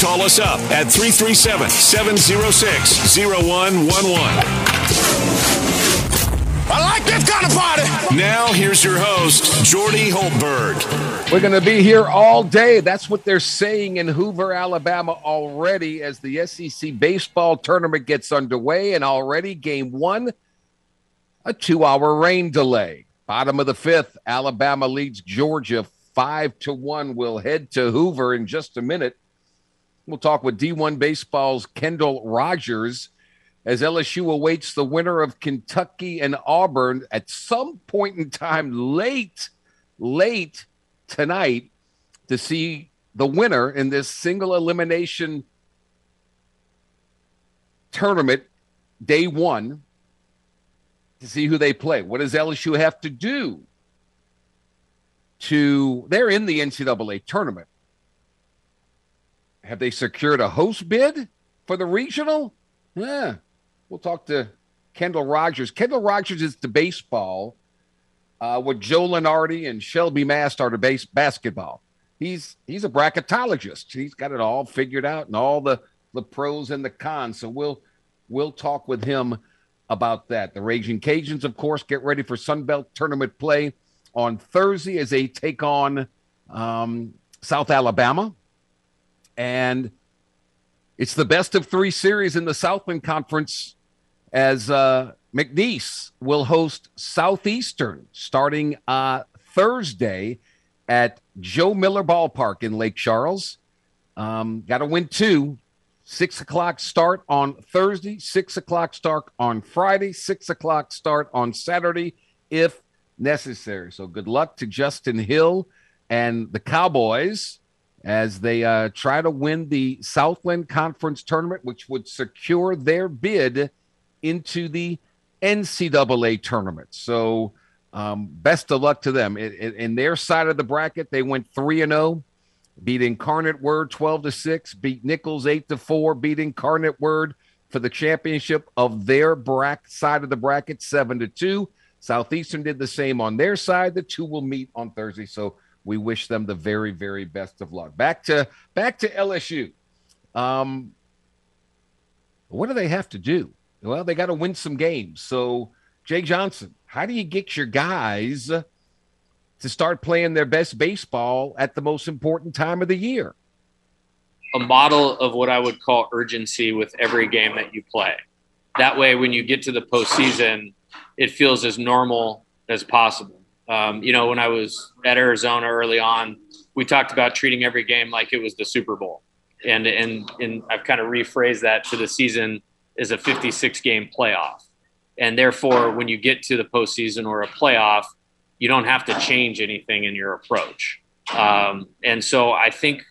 Call us up at 337 706 0111. I like this kind of party. Now, here's your host, Jordy Hultberg. We're going to be here all day. That's what they're saying in Hoover, Alabama already as the SEC baseball tournament gets underway. And already, game one, a two hour rain delay. Bottom of the fifth, Alabama leads Georgia five to one. We'll head to Hoover in just a minute. We'll talk with D1 Baseball's Kendall Rogers as LSU awaits the winner of Kentucky and Auburn at some point in time late, late tonight to see the winner in this single elimination tournament, day one, to see who they play. What does LSU have to do to they're in the NCAA tournament. Have they secured a host bid for the regional? Yeah. We'll talk to Kendall Rogers. Kendall Rogers is the baseball, uh, what Joe Lunardi and Shelby Mast are to base basketball. He's he's a bracketologist. He's got it all figured out and all the the pros and the cons. So we'll we'll talk with him about that. The Raging Cajuns, of course, get ready for Sunbelt tournament play on Thursday as they take on um, South Alabama. And it's the best of three series in the Southland Conference as uh, McNeese will host Southeastern starting uh, Thursday at Joe Miller Ballpark in Lake Charles. Um, Got to win two. Six o'clock start on Thursday, six o'clock start on Friday, six o'clock start on Saturday if necessary. So good luck to Justin Hill and the Cowboys as they uh, try to win the Southland Conference tournament, which would secure their bid into the NCAA tournament. So um, best of luck to them. In, in, in, their side of the bracket, they went three and zero, oh, beat Incarnate Word twelve to six, beat Nicholls eight to four, beat Incarnate Word for the championship of their side of the bracket seven to two. Southeastern did the same on their side. The two will meet on Thursday. So we wish them the very, very best of luck. Back to back to LSU. Um, what do they have to do? Well, they got to win some games. So, Jay Johnson, how do you get your guys to start playing their best baseball at the most important time of the year? A model of what I would call urgency with every game that you play. That way, when you get to the postseason, it feels as normal as possible. Um, you know, when I was at Arizona early on, we talked about treating every game like it was the Super Bowl, and and and I've kind of rephrased that to the season is a 56 game playoff, and therefore when you get to the postseason or a playoff, you don't have to change anything in your approach. Um, and so I think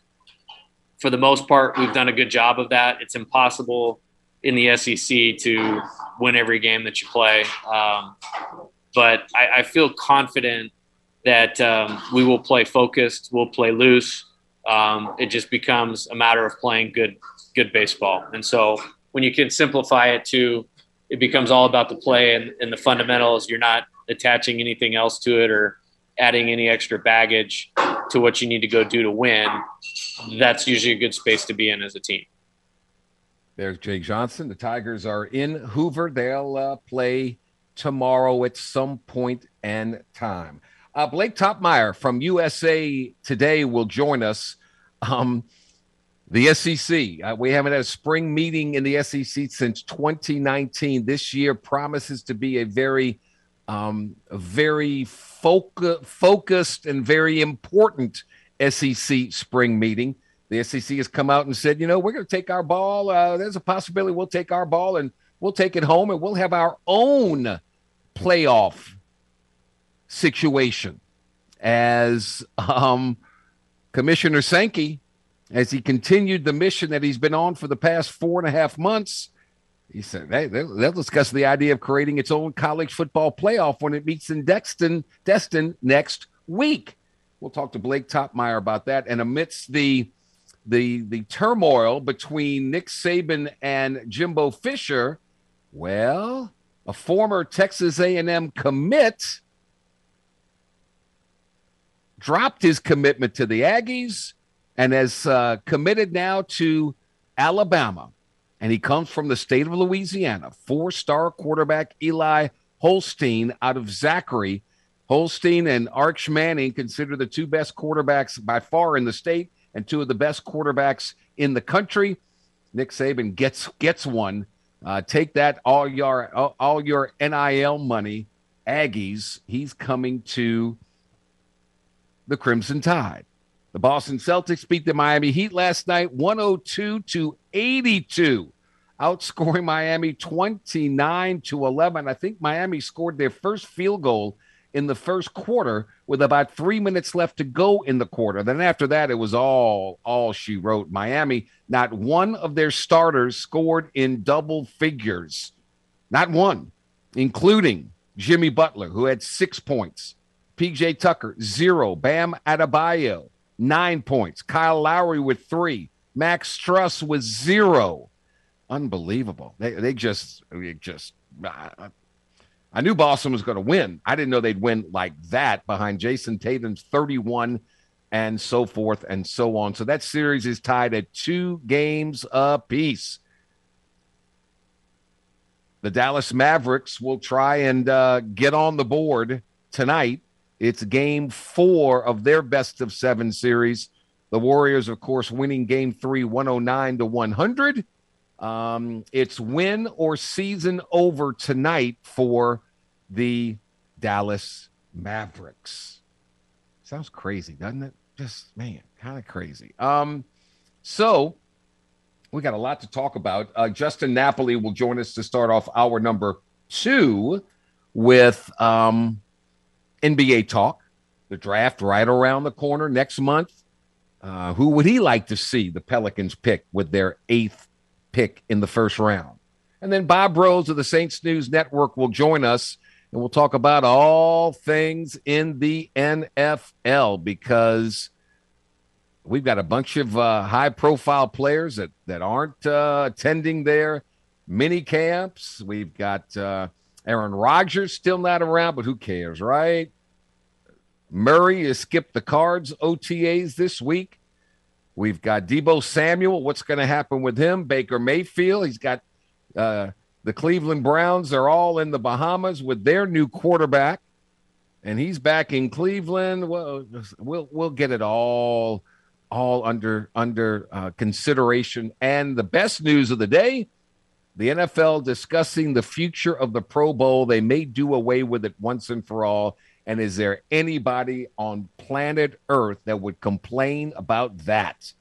for the most part we've done a good job of that. It's impossible in the SEC to win every game that you play. Um, but I, I, feel confident that um, we will play focused, we'll play loose. Um, it just becomes a matter of playing good, good baseball. And so when you can simplify it to, it becomes all about the play and, and the fundamentals. You're not attaching anything else to it or adding any extra baggage to what you need to go do to win. That's usually a good space to be in as a team. There's Jay Johnson. The Tigers are in Hoover. They'll uh, play tomorrow at some point and time. Uh, Blake Toppmeyer from USA Today will join us. Um, the SEC. Uh, we haven't had a spring meeting in the SEC since 2019. This year promises to be a very, um, very foc- focused and very important SEC spring meeting the SEC has come out and said, you know, we're going to take our ball. Uh, there's a possibility we'll take our ball and we'll take it home and we'll have our own playoff situation. As um, Commissioner Sankey, as he continued the mission that he's been on for the past four and a half months, He said hey, they'll, discuss the idea of creating its own college football playoff when it meets in Destin, Destin next week. We'll talk to Blake Toppmeyer about that. And amidst the the the turmoil between Nick Saban and Jimbo Fisher, well, a former Texas A&M commit dropped his commitment to the Aggies and has uh, committed now to Alabama. And he comes from the state of Louisiana. Four star quarterback Eli Holstein out of Zachary. Holstein and Arch Manning consider the two best quarterbacks by far in the state and two of the best quarterbacks in the country. Nick Saban gets gets one. Uh, take that all your all, your NIL money, Aggies. He's coming to the Crimson Tide. The Boston Celtics beat the Miami Heat last night 102 to 82, outscoring Miami 29 to 11. I think Miami scored their first field goal in the first quarter with about three minutes left to go in the quarter. Then after that, it was all all she wrote. Miami, not one of their starters scored in double figures, not one, including Jimmy Butler, who had six points. PJ Tucker, zero. Bam Adebayo, nine points. Kyle Lowry with three. Max Strus with zero. Unbelievable. They, they just, they just, uh, I knew Boston was going to win. I didn't know they'd win like that behind Jayson Tatum's 31 and so forth and so on. So that series is tied at two games apiece. The Dallas Mavericks will try and uh, get on the board tonight it's game four of their best of seven series. The Warriors, of course, winning game three, 109 to 100. Um, it's win or season over tonight for the Dallas Mavericks. Sounds crazy, doesn't it? Just, man, kind of crazy. Um, so we got a lot to talk about. Uh, Justin Napoli will join us to start off our number two with um, NBA talk. The draft right around the corner next month. Uh, who would he like to see the Pelicans pick with their eighth pick in the first round? And then Bob Rose of the Saints News Network will join us and we'll talk about all things in the NFL because we've got a bunch of uh, high profile players that, that aren't uh, attending their mini camps. We've got uh, Aaron Rodgers still not around, but who cares, right? Murray has skipped the cards OTAs this week. We've got Deebo Samuel. What's going to happen with him? Baker Mayfield. He's got uh, the Cleveland Browns. They're all in the Bahamas with their new quarterback, and he's back in Cleveland. Well, we'll we'll get it all all under under uh, consideration. And the best news of the day: the NFL discussing the future of the Pro Bowl. They may do away with it once and for all. And is there anybody on planet Earth that would complain about that?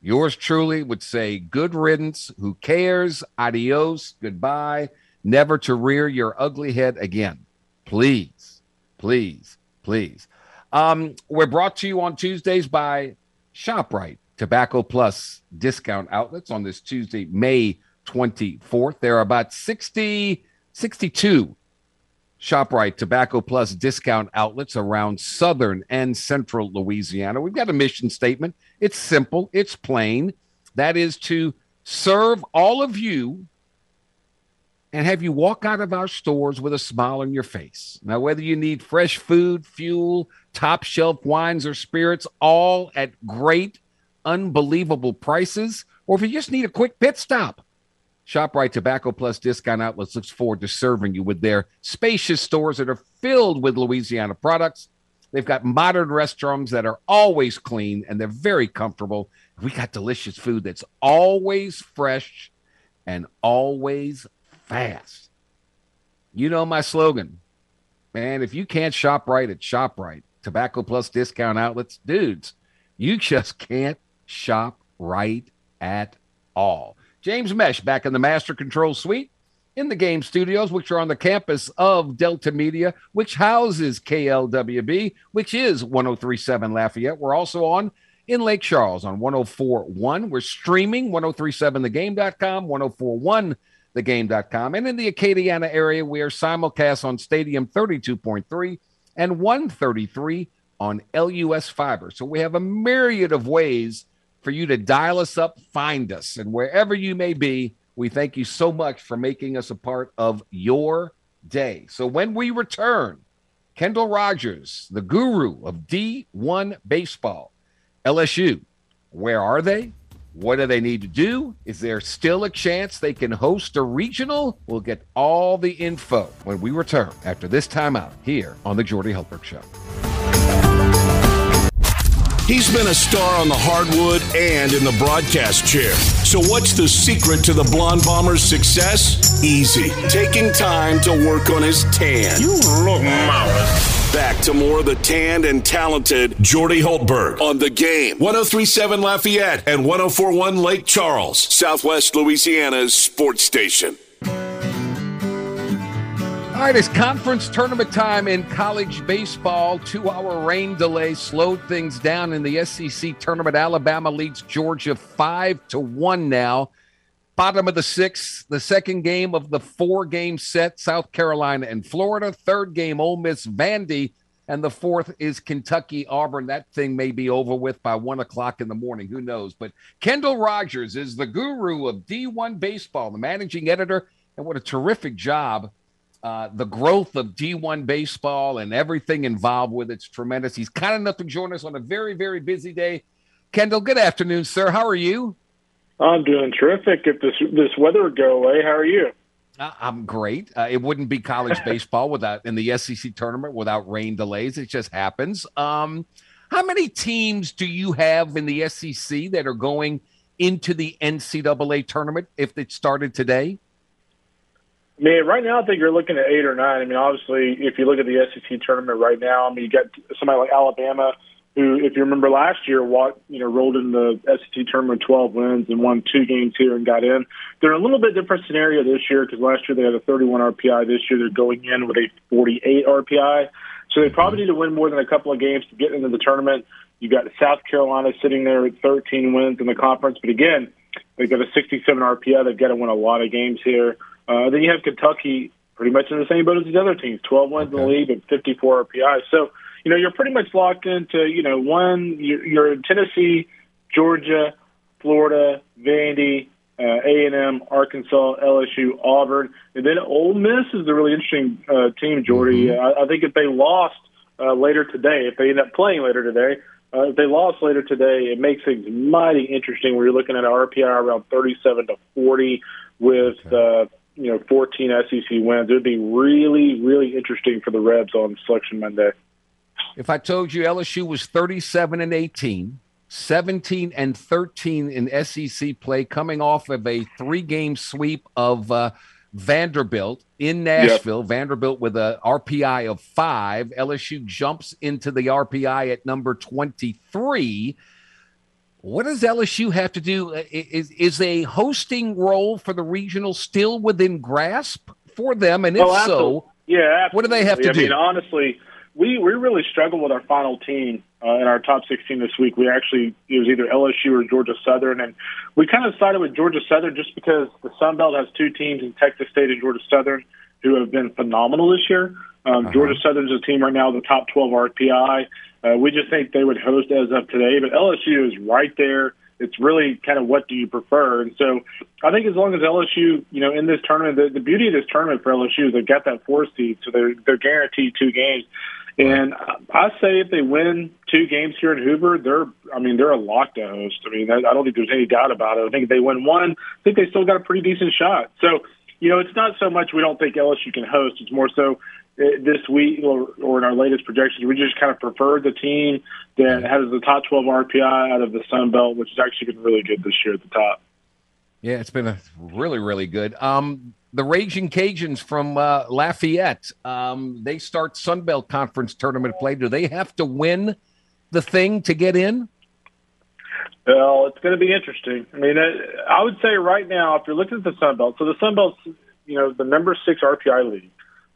Yours truly would say, good riddance. Who cares? Adios. Goodbye. Never to rear your ugly head again. Please, please, please. Um, we're brought to you on Tuesdays by ShopRite, Tobacco Plus discount outlets on this Tuesday, May 24th. There are about 60, 62 ShopRite Tobacco Plus discount outlets around southern and central Louisiana. We've got a mission statement. It's simple, it's plain. That is to serve all of you and have you walk out of our stores with a smile on your face. Now, whether you need fresh food, fuel, top shelf wines, or spirits, all at great, unbelievable prices, or if you just need a quick pit stop ShopRite Tobacco Plus Discount Outlets looks forward to serving you with their spacious stores that are filled with Louisiana products. They've got modern restrooms that are always clean and they're very comfortable. We got delicious food that's always fresh and always fast. You know my slogan, man. If you can't shop right at ShopRite, Tobacco Plus Discount Outlets, dudes, you just can't shop right at all. James Mesh back in the Master Control Suite in the game studios, which are on the campus of Delta Media, which houses KLWB, which is 1037 Lafayette. We're also on in Lake Charles on 1041. We're streaming 1037thegame.com, 1041 thegame.com. And in the Acadiana area, we are simulcast on Stadium 32.3 and 133 on LUS Fiber. So we have a myriad of ways for you to dial us up, find us, and wherever you may be, we thank you so much for making us a part of your day. So when we return, Kendall Rogers, the guru of D1 baseball, LSU, where are they? What do they need to do? Is there still a chance they can host a regional? We'll get all the info when we return after this timeout here on the Jordy Hultberg Show. He's been a star on the hardwood and in the broadcast chair. So, what's the secret to the Blonde Bomber's success? Easy. Taking time to work on his tan. You look marvelous. Back to more of the tanned and talented Jordy Hultberg on the game. 1037 Lafayette and 1041 Lake Charles, Southwest Louisiana's sports station. All right, it's conference tournament time in college baseball. Two hour rain delay slowed things down in the SEC tournament. Alabama leads Georgia five to one now. Bottom of the sixth, the second game of the four game set, South Carolina and Florida. Third game, Ole Miss Vandy. And the fourth is Kentucky Auburn. That thing may be over with by one o'clock in the morning. Who knows? But Kendall Rogers is the guru of D1 baseball, the managing editor. And what a terrific job uh, the growth of D1 baseball and everything involved with it's tremendous. He's kind enough to join us on a very, very busy day. Kendall, good afternoon, sir. How are you? I'm doing terrific. If this this weather would go away, how are you? Uh, I'm great. Uh, it wouldn't be college baseball without in the SEC tournament without rain delays. It just happens. Um, how many teams do you have in the SEC that are going into the NCAA tournament if it started today? I mean, right now I think you're looking at eight or nine. I mean, obviously, if you look at the SEC tournament right now, I mean, you got somebody like Alabama, who, if you remember last year, what you know, rolled in the SEC tournament 12 wins and won two games here and got in. They're a little bit different scenario this year because last year they had a 31 RPI. This year they're going in with a 48 RPI. So they probably need to win more than a couple of games to get into the tournament. You got South Carolina sitting there at 13 wins in the conference, but again, they've got a 67 RPI. They've got to win a lot of games here. Uh, then you have Kentucky pretty much in the same boat as these other teams, 12 wins okay. in the league and 54 RPI. So, you know, you're pretty much locked into, you know, one, you're, you're in Tennessee, Georgia, Florida, Vandy, uh, A&M, Arkansas, LSU, Auburn, and then Ole Miss is the really interesting uh, team, Jordy. Mm-hmm. I, I think if they lost uh, later today, if they end up playing later today, uh, if they lost later today, it makes things mighty interesting. Where you're looking at an RPI around 37 to 40 with okay. uh, you know 14 SEC wins. It would be really really interesting for the Rebs on Selection Monday. If I told you LSU was 37 and 18, 17 and 13 in SEC play, coming off of a three-game sweep of uh, Vanderbilt in Nashville. Yep. Vanderbilt with a RPI of five. LSU jumps into the RPI at number 23. What does LSU have to do? Uh, is, is a hosting role for the regional still within grasp for them? And if oh, so, yeah, absolutely. what do they have to I do? I mean, honestly, we we really struggled with our final team uh, in our top 16 this week. We actually it was either LSU or Georgia Southern, and we kind of sided with Georgia Southern just because the Sun Belt has two teams in Texas State and Georgia Southern who have been phenomenal this year. Um, uh-huh. Georgia Southern's a team right now, the top 12 RPI. Uh, we just think they would host as of today, but LSU is right there. It's really kind of what do you prefer, and so I think as long as LSU, you know, in this tournament, the, the beauty of this tournament for LSU is they've got that four seed, so they're they're guaranteed two games. And I say if they win two games here in Hoover, they're I mean they're a lock to host. I mean I don't think there's any doubt about it. I think if they win one, I think they still got a pretty decent shot. So you know it's not so much we don't think LSU can host. It's more so this week or, or in our latest projections, we just kind of preferred the team that has the top 12 RPI out of the Sun Belt, which has actually been really good this year at the top. Yeah, it's been a really, really good. Um, the Raging Cajuns from uh, Lafayette, um, they start Sun Belt Conference tournament play. Do they have to win the thing to get in? Well, it's going to be interesting. I mean, I would say right now, if you're looking at the Sun Belt, so the Sun Belt's, you know, the number six RPI league.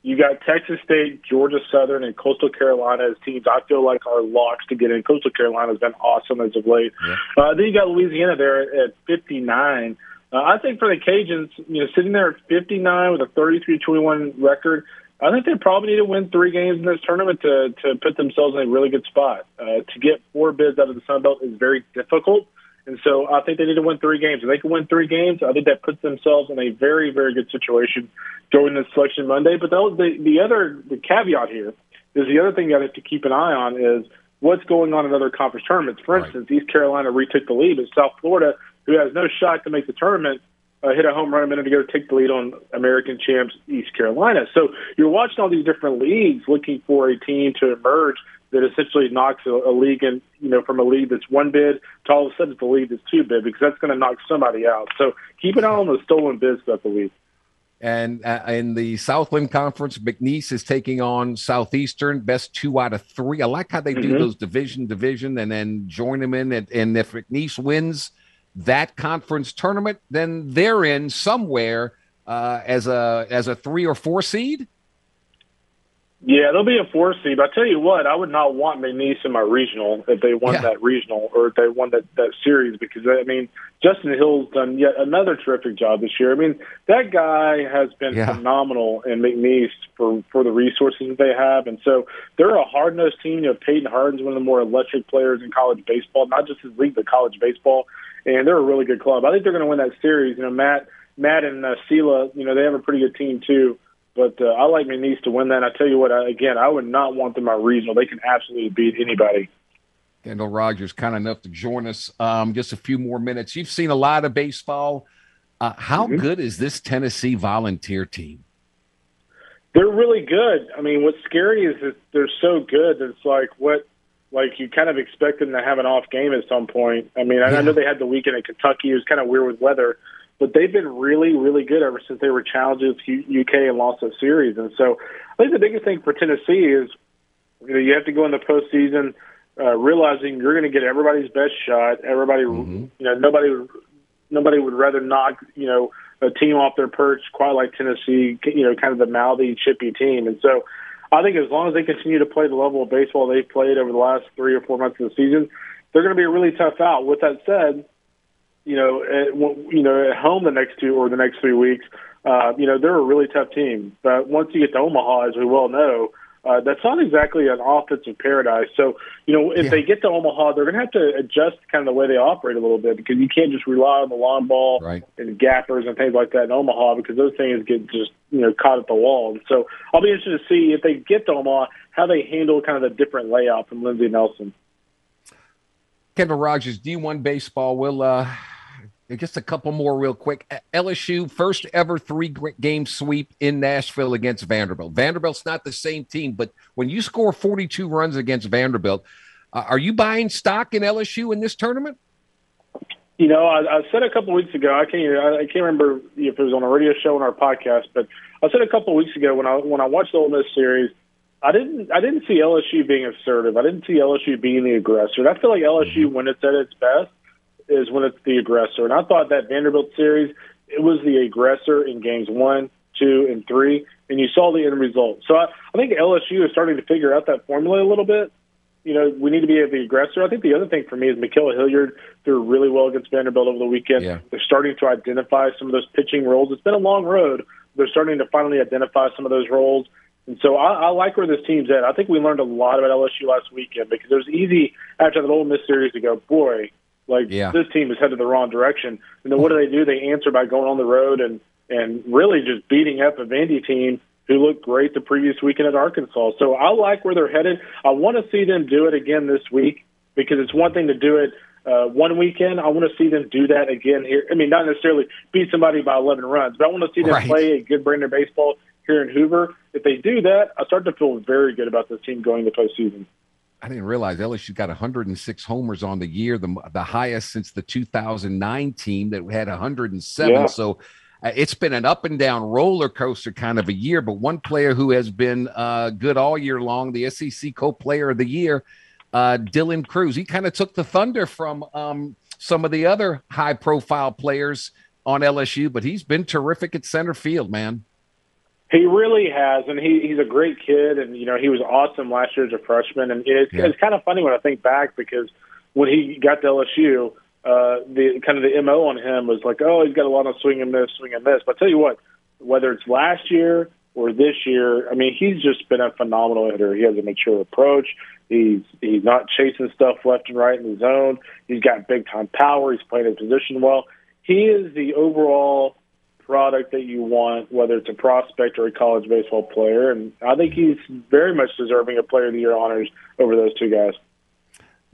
You got Texas State, Georgia Southern, and Coastal Carolina as teams I feel like are locks to get in. Coastal Carolina has been awesome as of late. Yeah. Uh, then you got Louisiana there at 59. Uh, I think for the Cajuns, you know, sitting there at 59 with a 33-21 record, I think they probably need to win three games in this tournament to to put themselves in a really good spot. Uh, to get four bids out of the Sun Belt is very difficult, and so I think they need to win three games. If they can win three games, I think that puts themselves in a very very good situation during this selection Monday. But the the, the other the caveat here is the other thing you have to keep an eye on is what's going on in other conference tournaments. For instance, right. East Carolina retook the lead, but South Florida, who has no shot to make the tournament, uh, hit a home run a minute ago to take the lead on American champs East Carolina. So you're watching all these different leagues looking for a team to emerge that essentially knocks a, a league in, you know, from a league that's one bid to all of a sudden it's a league that's two bid because that's going to knock somebody out. So keep an eye on the stolen bids throughout the league. And uh, in the Southland Conference, McNeese is taking on Southeastern, best two out of three. I like how they mm-hmm. do those division, division, and then join them in. And, and if McNeese wins – that conference tournament, then they're in somewhere uh, as a as a three or four seed. Yeah, they'll be a four seed. But I tell you what, I would not want McNeese in my regional if they won yeah. that regional or if they won that that series because I mean Justin Hill's done yet another terrific job this year. I mean that guy has been yeah. phenomenal in McNeese for for the resources that they have, and so they're a hard nosed team. You know, Payton Harden's one of the more electric players in college baseball, not just his league, but college baseball and they're a really good club. I think they're going to win that series. You know, Matt, Matt and uh, Sela, you know, they have a pretty good team too. But uh, I like McNeese to win that. And I tell you what, I, again, I would not want them at regional. They can absolutely beat anybody. Kendall Rogers, kind enough to join us. Um, just a few more minutes. You've seen a lot of baseball. Uh, how mm-hmm. good is this Tennessee volunteer team? They're really good. I mean, what's scary is that they're so good that it's like, what like you kind of expect them to have an off game at some point. I mean, yeah. I know they had the weekend at Kentucky. It was kind of weird with weather, but they've been really, really good ever since they were challenged with UK and lost a series. And so, I think the biggest thing for Tennessee is you know you have to go in the postseason uh, realizing you're going to get everybody's best shot. Everybody, mm-hmm. you know, nobody, nobody would rather knock you know a team off their perch quite like Tennessee. You know, kind of the mouthy, chippy team, and so I think as long as they continue to play the level of baseball they've played over the last three or four months of the season, they're going to be a really tough out. With that said, you know, at, you know, at home the next two or the next three weeks, uh, you know, they're a really tough team. But once you get to Omaha, as we well know, uh, that's not exactly an offensive paradise. So, you know, if yeah. they get to Omaha, they're going to have to adjust kind of the way they operate a little bit because you can't just rely on the long ball right. and gappers and things like that in Omaha because those things get just, you know, caught at the wall. And so I'll be interested to see if they get to Omaha, how they handle kind of a different layout from Lindsey Nelson. Kendall Rogers, D1 Baseball will uh, just a couple more real quick. LSU first ever three game sweep in Nashville against Vanderbilt. Vanderbilt's not the same team, but when you score 42 runs against Vanderbilt, uh, are you buying stock in LSU in this tournament? You know, I, I said a couple weeks ago. I can't. I can't remember if it was on a radio show or our podcast, but I said a couple weeks ago when I when I watched the Ole Miss series, I didn't I didn't see LSU being assertive. I didn't see LSU being the aggressor. And I feel like LSU, mm-hmm. when it's at its best, is when it's the aggressor. And I thought that Vanderbilt series, it was the aggressor in games one, two, and three, and you saw the end result. So I, I think LSU is starting to figure out that formula a little bit. You know, we need to be the aggressor. I think the other thing for me is Ma'Khail Hilliard threw really well against Vanderbilt over the weekend. Yeah. They're starting to identify some of those pitching roles. It's been a long road. They're starting to finally identify some of those roles. And so I, I like where this team's at. I think we learned a lot about LSU last weekend because it was easy after that Ole Miss series to go, boy, like yeah. this team is headed the wrong direction. And then what do they do? They answer by going on the road and and really just beating up a Vandy team who looked great the previous weekend at Arkansas. So I like where they're headed. I want to see them do it again this week because it's one thing to do it uh, one weekend. I want to see them do that again here. I mean, not necessarily beat somebody by 11 runs, but I want to see them right. play a good brand of baseball here in Hoover. If they do that, I start to feel very good about this team going to postseason. I didn't realize LSU got 106 homers on the year, the the highest since the 2009 team that had 107. Yeah. So uh, it's been an up and down roller coaster kind of a year. But one player who has been uh, good all year long, the SEC co-player of the year, uh, Dylan Crews. He kind of took the thunder from um, some of the other high-profile players on LSU, but he's been terrific at center field, man. He really has, and he, he's a great kid, and you know he was awesome last year as a freshman. And it's, yeah. it's kind of funny when I think back because when he got to LSU, uh, the kind of the mo on him was like, oh, he's got a lot of swing and miss, swing and miss. But I tell you what, whether it's last year or this year, I mean, he's just been a phenomenal hitter. He has a mature approach. He's he's not chasing stuff left and right in the zone. He's got big time power. He's playing his position well. He is the overall product that you want, whether it's a prospect or a college baseball player. And I think he's very much deserving of Player of the Year honors over those two guys.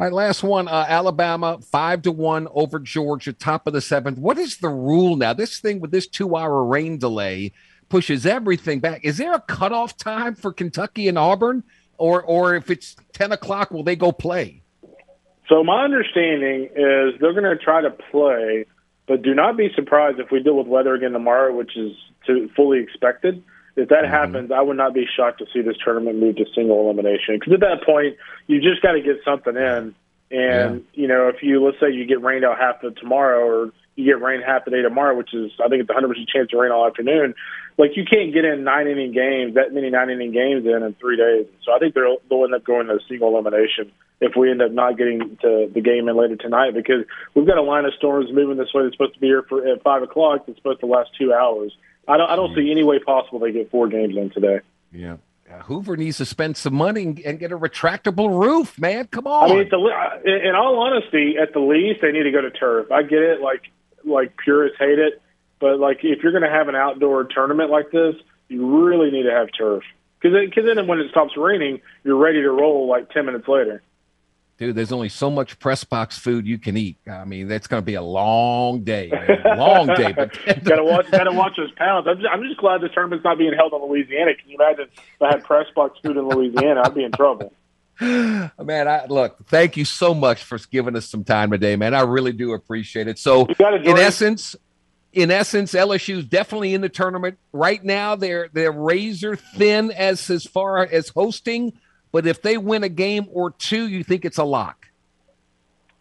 All right, last one. Uh, Alabama five to one over Georgia, top of the seventh. What is the rule now? This thing with this two-hour rain delay pushes everything back. Is there a cutoff time for Kentucky and Auburn, or or if it's ten o'clock, will they go play? So my understanding is they're going to try to play but do not be surprised if we deal with weather again tomorrow, which is to fully expected. If that mm-hmm. happens, I would not be shocked to see this tournament move to single elimination. Because at that point, you just got to get something in. And yeah. you know, if you let's say you get rained out half of tomorrow, or you get rain half the day tomorrow, which is I think it's a hundred percent chance to rain all afternoon. Like you can't get in nine inning games, that many nine inning games in in three days. So I think they'll they'll end up going to a single elimination if we end up not getting to the game in later tonight because we've got a line of storms moving this way that's supposed to be here for at five o'clock. That's supposed to last two hours. I don't I don't see any way possible they get four games in today. Yeah. Hoover needs to spend some money and get a retractable roof, man. Come on. I mean, the, uh, in all honesty, at the least, they need to go to turf. I get it, like like purists hate it, but like if you're going to have an outdoor tournament like this, you really need to have turf because because then when it stops raining, you're ready to roll like ten minutes later dude, there's only so much press box food you can eat. I mean, that's going to be a long day, man. long day. But gotta watch, gotta watch those pounds. I'm just, I'm just glad the tournament's not being held in Louisiana. Can you imagine if I had press box food in Louisiana? I'd be in trouble. man, I look. Thank you so much for giving us some time today, man. I really do appreciate it. So, in essence, in essence, LSU's definitely in the tournament right now. They're they're razor thin as as far as hosting but if they win a game or two, you think it's a lock?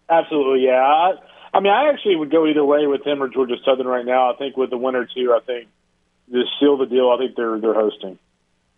Absolutely, yeah. I, I mean, I actually would go either way with them or Georgia Southern right now. I think with the winner too, I think just seal the deal. I think they're they're hosting.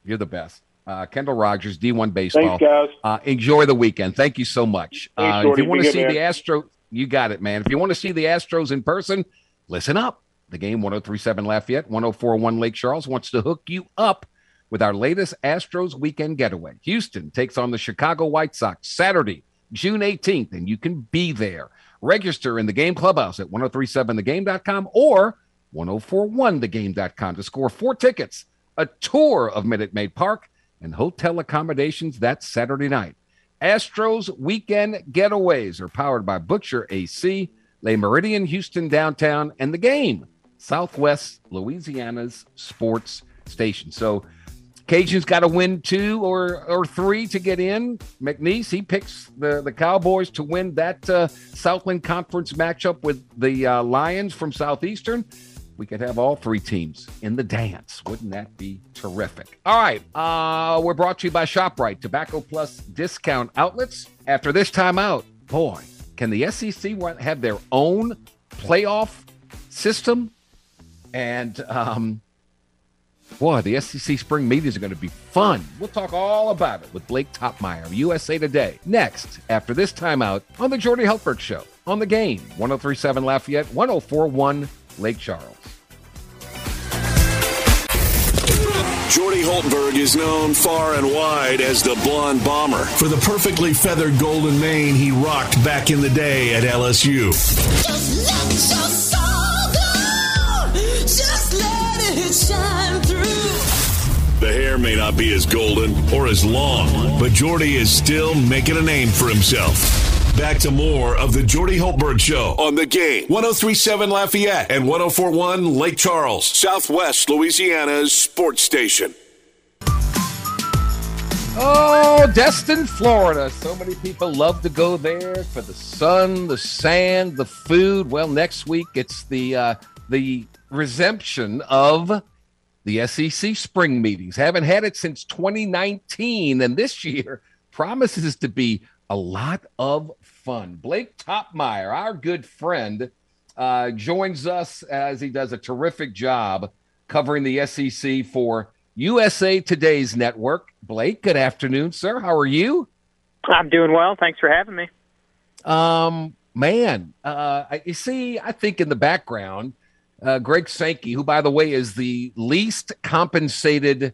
You're the best. Uh, Kendall Rogers, D1 Baseball. Thanks, guys. Uh, enjoy the weekend. Thank you so much. Thanks, uh, if you want to see man. the Astros, you got it, man. If you want to see the Astros in person, listen up. The game 1037 Lafayette, 1041 Lake Charles wants to hook you up with our latest Astros weekend getaway. Houston takes on the Chicago White Sox Saturday, June 18th, and you can be there. Register in the game clubhouse at 1037thegame.com or 1041thegame.com to score four tickets, a tour of Minute Maid Park, and hotel accommodations that Saturday night. Astros weekend getaways are powered by Butcher AC, Le Méridien Houston Downtown, and the game, Southwest Louisiana's sports station. So, Cajuns got to win two or or three to get in. McNeese he picks the the Cowboys to win that uh, Southland Conference matchup with the uh, Lions from Southeastern. We could have all three teams in the dance. Wouldn't that be terrific? All right, uh, we're brought to you by Shoprite Tobacco Plus discount outlets. After this timeout, boy, can the SEC have their own playoff system? And um, Boy, the SEC spring meetings are going to be fun. We'll talk all about it with Blake Toppmeyer, USA Today. Next, after this timeout on the Jordy Hultberg Show on the game 1037 Lafayette, 1041 Lake Charles. Jordy Hultberg is known far and wide as the Blonde Bomber for the perfectly feathered golden mane he rocked back in the day at LSU. Just let your soul go. Just let it shine through. The hair may not be as golden or as long, but Jordy is still making a name for himself. Back to more of the Jordy Hultberg Show on the game. 1037 Lafayette and 1041 Lake Charles, Southwest Louisiana's sports station. Oh, Destin, Florida. So many people love to go there for the sun, the sand, the food. Well, next week it's the uh, the resumption of the SEC spring meetings. Haven't had it since 2019, and this year promises to be a lot of fun. Blake Toppmeyer, our good friend, uh, joins us as he does a terrific job covering the SEC for USA Today's network. Blake, good afternoon, sir. How are you? I'm doing well. Thanks for having me. Um, man, uh, you see, I think in the background, uh, Greg Sankey, who, by the way, is the least compensated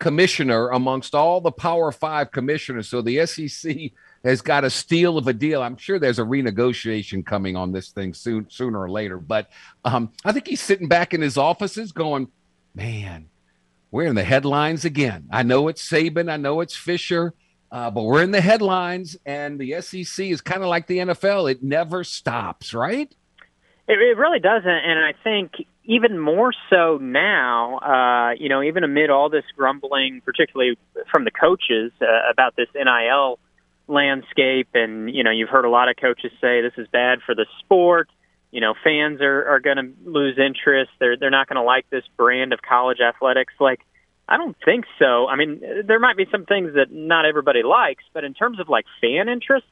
commissioner amongst all the Power Five commissioners. So the SEC has got a steal of a deal. I'm sure there's a renegotiation coming on this thing soon, sooner or later. But um, I think he's sitting back in his offices going, man, we're in the headlines again. I know it's Saban, I know it's Fisher, uh, but we're in the headlines, and the SEC is kind of like the NFL. It never stops, right? It, it really doesn't, and I think even more so now. Uh, you know, even amid all this grumbling, particularly from the coaches uh, about this NIL landscape, and you know, you've heard a lot of coaches say this is bad for the sport. You know, fans are are going to lose interest. They're they're not going to like this brand of college athletics. Like, I don't think so. I mean, there might be some things that not everybody likes, but in terms of like fan interest,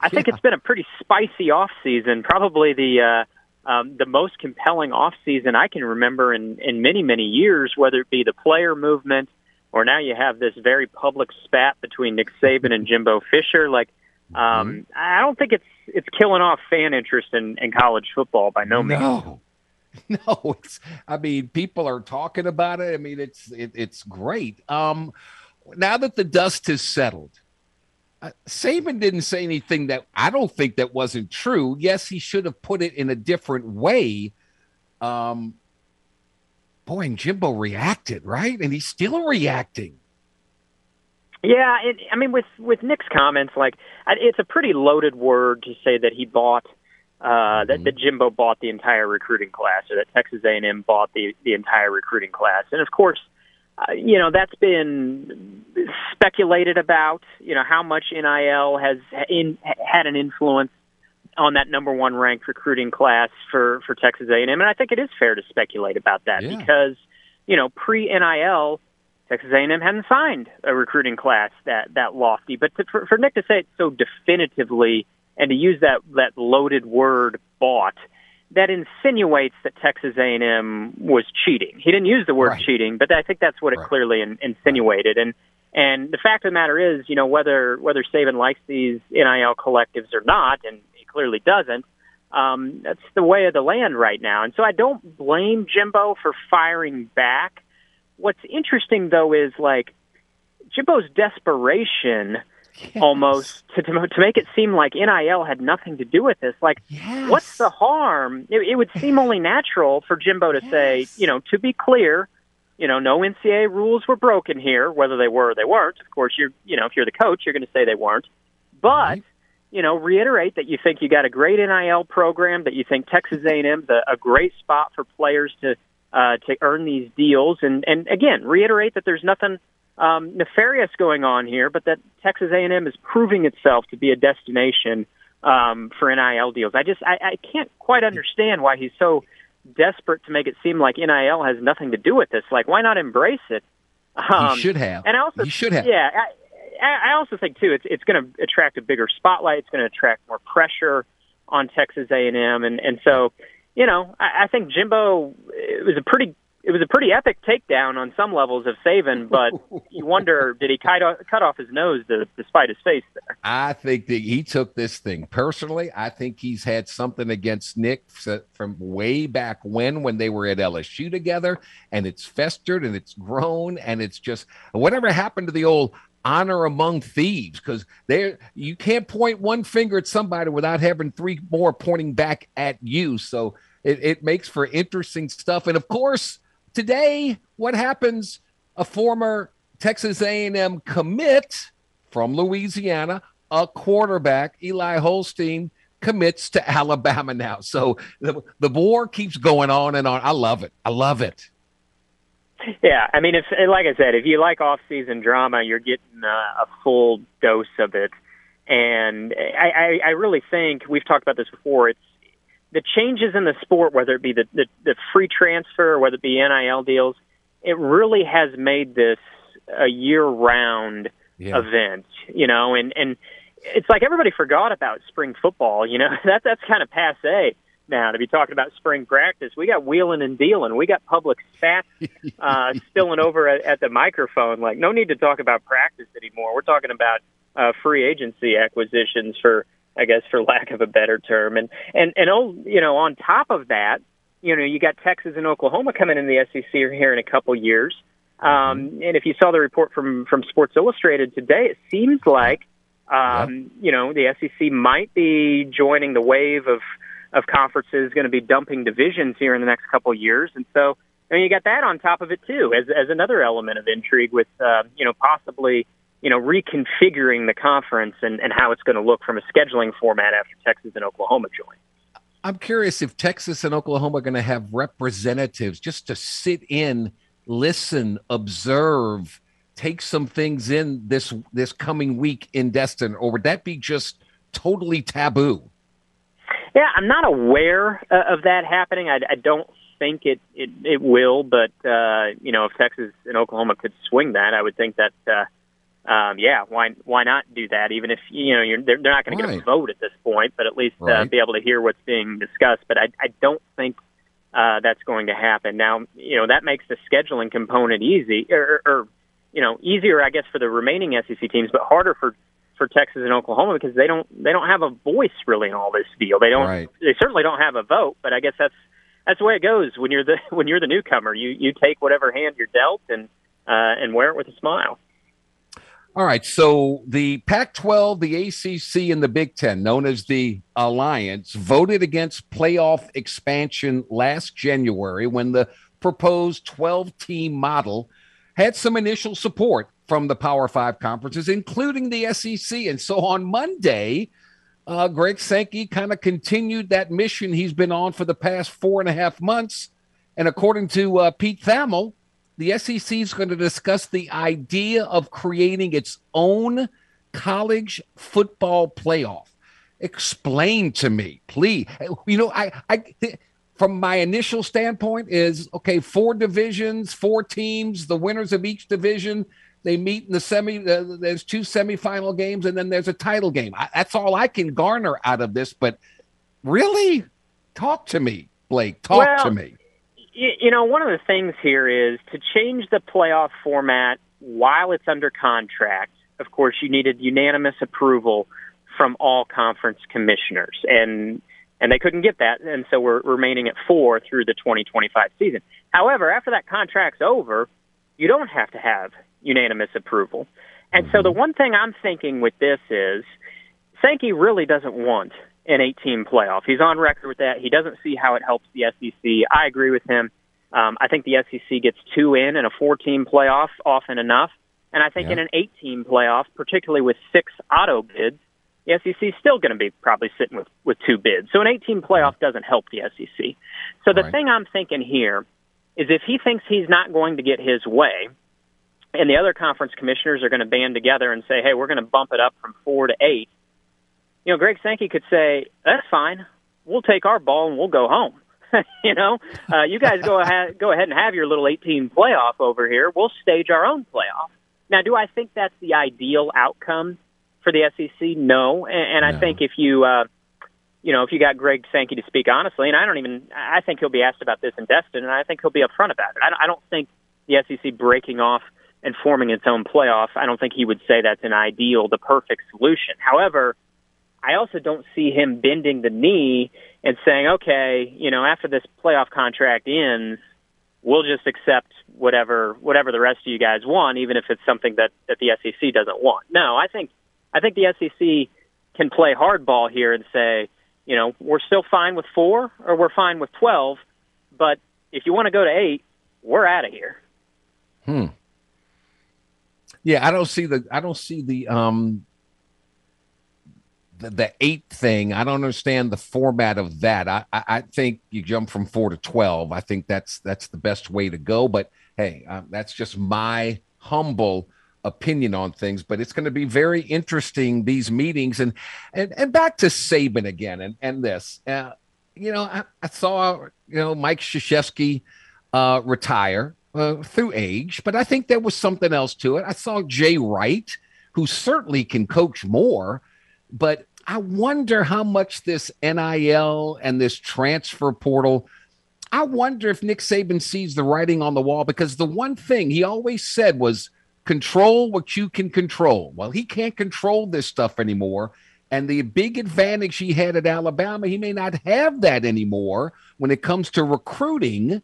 I think it's been a pretty spicy off season. Probably the uh, um, the most compelling off season I can remember in, in many, many years, whether it be the player movement or now you have this very public spat between Nick Saban and Jimbo Fisher. Like, um, mm-hmm. I don't think it's it's killing off fan interest in, in college football by no means. No. No, it's. I mean, people are talking about it. I mean, it's it, it's great. Um, now that the dust has settled, uh, Saban didn't say anything that I don't think that wasn't true. Yes, he should have put it in a different way. Um, boy, and Jimbo reacted right, and he's still reacting. Yeah, it, I mean, with with Nick's comments, like it's a pretty loaded word to say that he bought uh, mm-hmm. that, that Jimbo bought the entire recruiting class, or that Texas A&M bought the the entire recruiting class, and of course uh, you know that's been speculated about. You know how much NIL has in, had an influence on that number one ranked recruiting class for for Texas A&M, and I think it is fair to speculate about that yeah. because you know pre NIL. Texas A&M hadn't signed a recruiting class that that lofty, but to, for, for Nick to say it so definitively and to use that that loaded word "bought," that insinuates that Texas A&M was cheating. He didn't use the word right. cheating, but I think that's what it right. clearly in, insinuated. And and the fact of the matter is, you know, whether whether Saban likes these NIL collectives or not, and clearly doesn't. Um, that's the way of the land right now. And so I don't blame Jimbo for firing back. What's interesting though is like Jimbo's desperation yes. almost to, to to make it seem like NIL had nothing to do with this. Like, yes. what's the harm? It, it would seem only natural for Jimbo to yes. say, you know, to be clear, you know, no NCAA rules were broken here, whether they were or they weren't. Of course, you're, you know, if you're the coach, you're going to say they weren't. But right. You know, reiterate that you think you got a great NIL program, that you think Texas A&M's a, a great spot for players to uh, to earn these deals, and and again, reiterate that there's nothing um, nefarious going on here, but that Texas A&M is proving itself to be a destination um, for NIL deals. I just I, I can't quite understand why he's so desperate to make it seem like NIL has nothing to do with this. Like, why not embrace it? Um, he should have. And I also should have. Yeah, I, I also think too it's it's going to attract a bigger spotlight. It's going to attract more pressure on Texas A&M, and and so you know I, I think Jimbo it was a pretty it was a pretty epic takedown on some levels of Saban, but you wonder did he cut off, cut off his nose to, despite his face there? I think that he took this thing personally. I think he's had something against Nick from way back when when they were at LSU together, and it's festered and it's grown and it's just whatever happened to the old honor among thieves because there you can't point one finger at somebody without having three more pointing back at you. So it, it makes for interesting stuff, and of course Today, what happens? A former Texas A&M commit from Louisiana, a quarterback, Eli Holstein, commits to Alabama now. So the, the war keeps going on and on. I love it. I love it. Yeah, I mean, if like I said, if you like off-season drama, you're getting a, a full dose of it. And I, I, I really think we've talked about this before. It's the changes in the sport, whether it be the, the, the free transfer whether it be NIL deals, it really has made this a year-round yeah. event. You know, and and it's like everybody forgot about spring football. You know, that that's kind of passe now to be talking about spring practice. We got wheeling and dealing. We got public stats uh, spilling over at, at the microphone. Like, no need to talk about practice anymore. We're talking about uh, free agency acquisitions for I guess, for lack of a better term. And and and oh, you know, on top of that, you know, you got Texas and Oklahoma coming in the SEC here in a couple years. Um, mm-hmm. and if you saw the report from from Sports Illustrated today, it seems like um, yep. you know the SEC might be joining the wave of of conferences going to be dumping divisions here in the next couple of years, and so I mean you got that on top of it too as as another element of intrigue with uh, you know possibly you know, reconfiguring the conference and, and how it's going to look from a scheduling format after Texas and Oklahoma join. I'm curious if Texas and Oklahoma are going to have representatives just to sit in, listen, observe, take some things in this this coming week in Destin, or would that be just totally taboo? Yeah, I'm not aware uh, of that happening. I, I don't think it, it it will, but uh, you know, if Texas and Oklahoma could swing that, I would think that uh, um, yeah, why why not do that? Even if you know you're, they're, they're not going right. to get a vote at this point, but at least uh, right. uh, be able to hear what's being discussed. But I, I don't think uh, that's going to happen. Now, you know that makes the scheduling component easy, or, or you know easier, I guess, for the remaining SEC teams, but harder for for Texas and Oklahoma because they don't they don't have a voice really in all this deal. They don't. Right. They certainly don't have a vote. But I guess that's that's the way it goes when you're the when you're the newcomer. You you take whatever hand you're dealt and uh, and wear it with a smile. All right. So the Pac 12, the ACC, and the Big Ten, known as the Alliance, voted against playoff expansion last January when the proposed 12 team model had some initial support from the Power Five conferences, including the SEC. And so on Monday, uh, Greg Sankey kind of continued that mission he's been on for the past four and a half months. And according to uh, Pete Thamel, the SEC is going to discuss the idea of creating its own college football playoff. Explain to me, please. You know, I, I, from my initial standpoint, is okay. Four divisions, four teams, the winners of each division. They meet in the semi. Uh, there's two semifinal games, and then there's a title game. I, that's all I can garner out of this. But really, talk to me, Blake. Talk well, to me you know, one of the things here is to change the playoff format while it's under contract. Of course, you needed unanimous approval from all conference commissioners, and and they couldn't get that, and so we're remaining at four through the 2025 season. However, after that contract's over, you don't have to have unanimous approval. And so the mm-hmm. one thing I'm thinking with this is Sankey really doesn't want an 18 playoff. He's on record with that. He doesn't see how it helps the SEC. I agree with him. Um, I think the SEC gets two in in a four-team playoff often enough, and I think yeah. in an eight-team playoff, particularly with six auto bids, the SEC is still going to be probably sitting with with two bids. So an 18 playoff doesn't help the SEC. So the right. thing I'm thinking here is if he thinks he's not going to get his way, and the other conference commissioners are going to band together and say, "Hey, we're going to bump it up from four to eight, you know, Greg Sankey could say, "That's fine. We'll take our ball and we'll go home." you know, uh, you guys go ahead go ahead and have your little 18 playoff over here. We'll stage our own playoff. Now, do I think that's the ideal outcome for the SEC? No, and, and no. I think if you uh, you know, if you got Greg Sankey to speak honestly, and I don't even, I think he'll be asked about this in Destin, and I think he'll be upfront about it. I, don't, I don't think the SEC breaking off and forming its own playoff, I don't think he would say that's an ideal, the perfect solution. However, I also don't see him bending the knee and saying, okay, you know, after this playoff contract ends, we'll just accept whatever whatever the rest of you guys want, even if it's something that that the SEC doesn't want. No, I think I think the SEC can play hardball here and say, you know, we're still fine with four or we're fine with twelve, but if you want to go to eight, we're out of here. Hmm. Yeah, I don't see the I don't see the um the, the eight thing, I don't understand the format of that. I, I, I, think you jump from four to twelve. I think that's that's the best way to go. But hey, uh, that's just my humble opinion on things. But it's going to be very interesting these meetings and and and back to Saban again and and this. Uh, you know, I, I, saw you know Mike Krzyzewski uh, retire uh, through age, but I think there was something else to it. I saw Jay Wright, who certainly can coach more but I wonder how much this NIL and this transfer portal. I wonder if Nick Saban sees the writing on the wall because the one thing he always said was control what you can control. Well, he can't control this stuff anymore. And the big advantage he had at Alabama, he may not have that anymore when it comes to recruiting.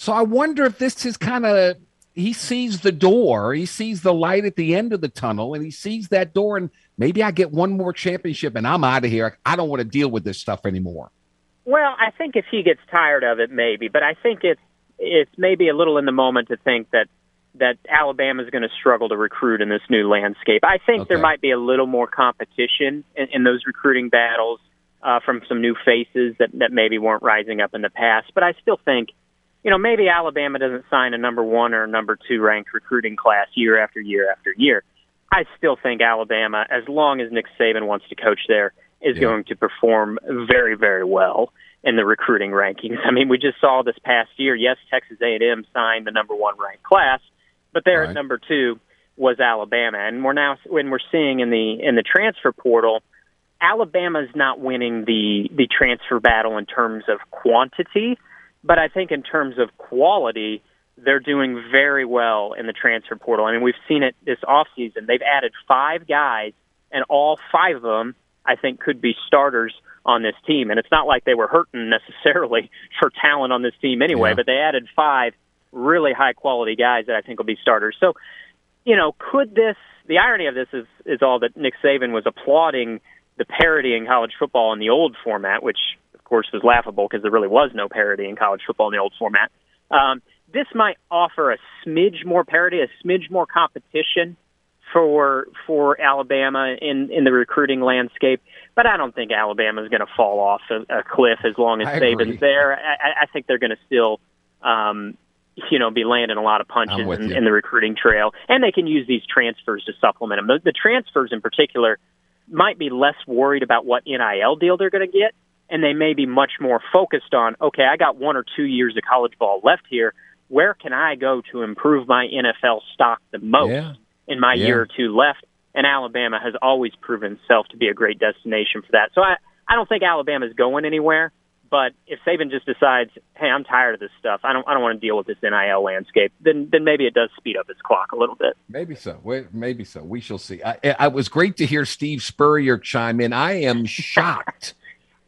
So I wonder if this is kind of he sees the door, he sees the light at the end of the tunnel, and he sees that door, and maybe I get one more championship and I'm out of here. I don't want to deal with this stuff anymore. Well, I think if he gets tired of it, maybe, but I think it's it's maybe a little in the moment to think that that Alabama is going to struggle to recruit in this new landscape. I think okay. there might be a little more competition in, in those recruiting battles uh, from some new faces that that maybe weren't rising up in the past. But I still think, you know, maybe Alabama doesn't sign a number one or number two ranked recruiting class year after year after year. I still think Alabama, as long as Nick Saban wants to coach there, is yeah. going to perform very, very well in the recruiting rankings. I mean, we just saw this past year. Yes, Texas A&M signed the number one ranked class, but there right. at number two was Alabama, and we're now when we're seeing in the in the transfer portal, Alabama's not winning the the transfer battle in terms of quantity, but I think in terms of quality, they're doing very well in the transfer portal. I mean, we've seen it this offseason. They've added five guys, and all five of them, I think, could be starters on this team. And it's not like they were hurting necessarily for talent on this team anyway, yeah. but they added five really high quality guys that I think will be starters. So, you know, could this? The irony of this is is all that Nick Saban was applauding the parity in college football in the old format, which course was laughable because there really was no parity in college football in the old format. Um, this might offer a smidge more parity, a smidge more competition for for Alabama in in the recruiting landscape. But I don't think Alabama is going to fall off a, a cliff as long as I Saban's agree. there. I, I think they're going to still, um, you know, be landing a lot of punches in, in, the recruiting trail, and they can use these transfers to supplement them. The, the transfers, in particular, might be less worried about what NIL deal they're going to get, and they may be much more focused on, okay, I got one or two years of college ball left here. Where can I go to improve my NFL stock the most yeah. in my yeah. year or two left? and Alabama has always proven itself to be a great destination for that. So I, I don't think Alabama's going anywhere. But if Saban just decides, hey, I'm tired of this stuff, I don't, I don't want to deal with this NIL landscape, then, then maybe it does speed up its clock a little bit. Maybe so. Maybe so. We shall see. I, I was great to hear Steve Spurrier chime in. I am shocked.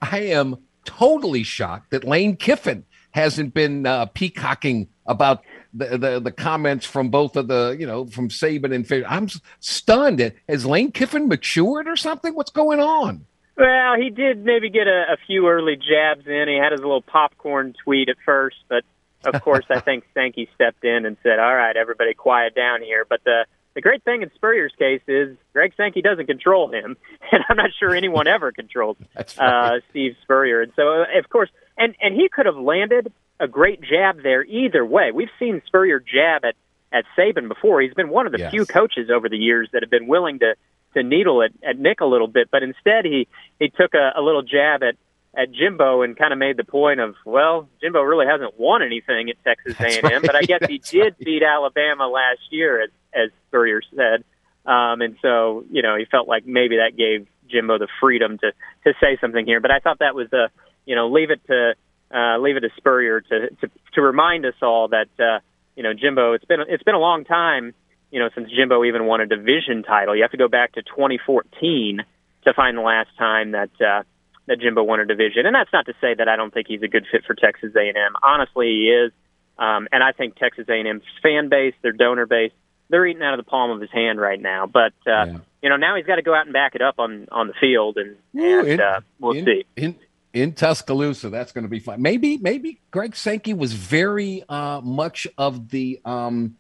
I am totally shocked that Lane Kiffin hasn't been uh, peacocking about the, the, the comments from both of the you know from Saban and Fisher. I'm stunned. Has Lane Kiffin matured or something? What's going on? Well, he did maybe get a, a few early jabs in. He had his little popcorn tweet at first, but of course, I think Sankey stepped in and said, "All right, everybody, quiet down here." But the the great thing in Spurrier's case is Greg Sankey doesn't control him, and I'm not sure anyone ever controls right. uh, Steve Spurrier. And so, uh, of course, and and he could have landed a great jab there either way. We've seen Spurrier jab at at Saban before. He's been one of the yes. few coaches over the years that have been willing to to needle at, at Nick a little bit, but instead he he took a, a little jab at at Jimbo and kind of made the point of, well, Jimbo really hasn't won anything at Texas That's A&M, right. but I guess he did right. beat Alabama last year, as as Spurrier said, um, and so you know he felt like maybe that gave Jimbo the freedom to to say something here. But I thought that was the you know leave it to uh, leave it to Spurrier to, to to remind us all that uh, you know Jimbo. It's been it's been a long time, you know, since Jimbo even won a division title. You have to go back to 2014 to find the last time that uh, that Jimbo won a division. And that's not to say that I don't think he's a good fit for Texas A&M. Honestly, he is. Um, and I think Texas A&M's fan base, their donor base, they're eating out of the palm of his hand right now. But uh, yeah. you know, now he's got to go out and back it up on on the field, and, and in, uh, we'll in, see. In, in Tuscaloosa. That's going to be fun. Maybe, maybe Greg Sankey was very uh, much of the um,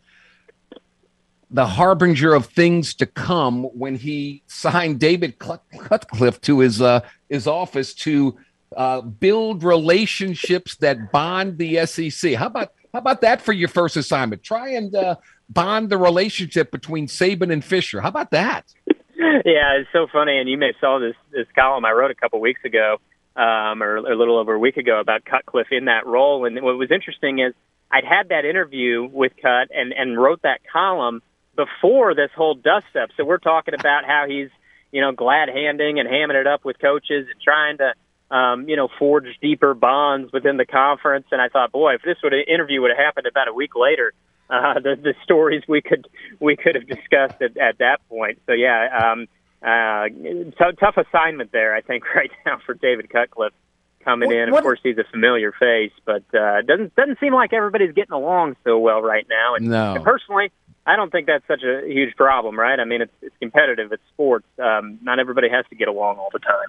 the harbinger of things to come when he signed David Cutcliffe to his uh, his office to uh, build relationships that bond the SEC. How about how about that for your first assignment? Try and uh, bond the relationship between Saban and Fisher. How about that? Yeah, it's so funny, and you may saw this this column I wrote a couple weeks ago um, or a little over a week ago about Cutcliffe in that role. And what was interesting is I'd had that interview with Cut and, and wrote that column before this whole dust up. So we're talking about how he's, you know, glad handing and hamming it up with coaches and trying to, um, you know, forge deeper bonds within the conference. And I thought, boy, if this would interview would have happened about a week later, uh, the, the stories we could we could have discussed at, at that point. So yeah, um, uh, t- tough assignment there, I think, right now for David Cutcliffe coming What- in. Of what- course, he's a familiar face, but uh, doesn't doesn't seem like everybody's getting along so well right now. And, No. and personally, I don't think that's such a huge problem, right? I mean, it's it's competitive, it's sports. Um, not everybody has to get along all the time.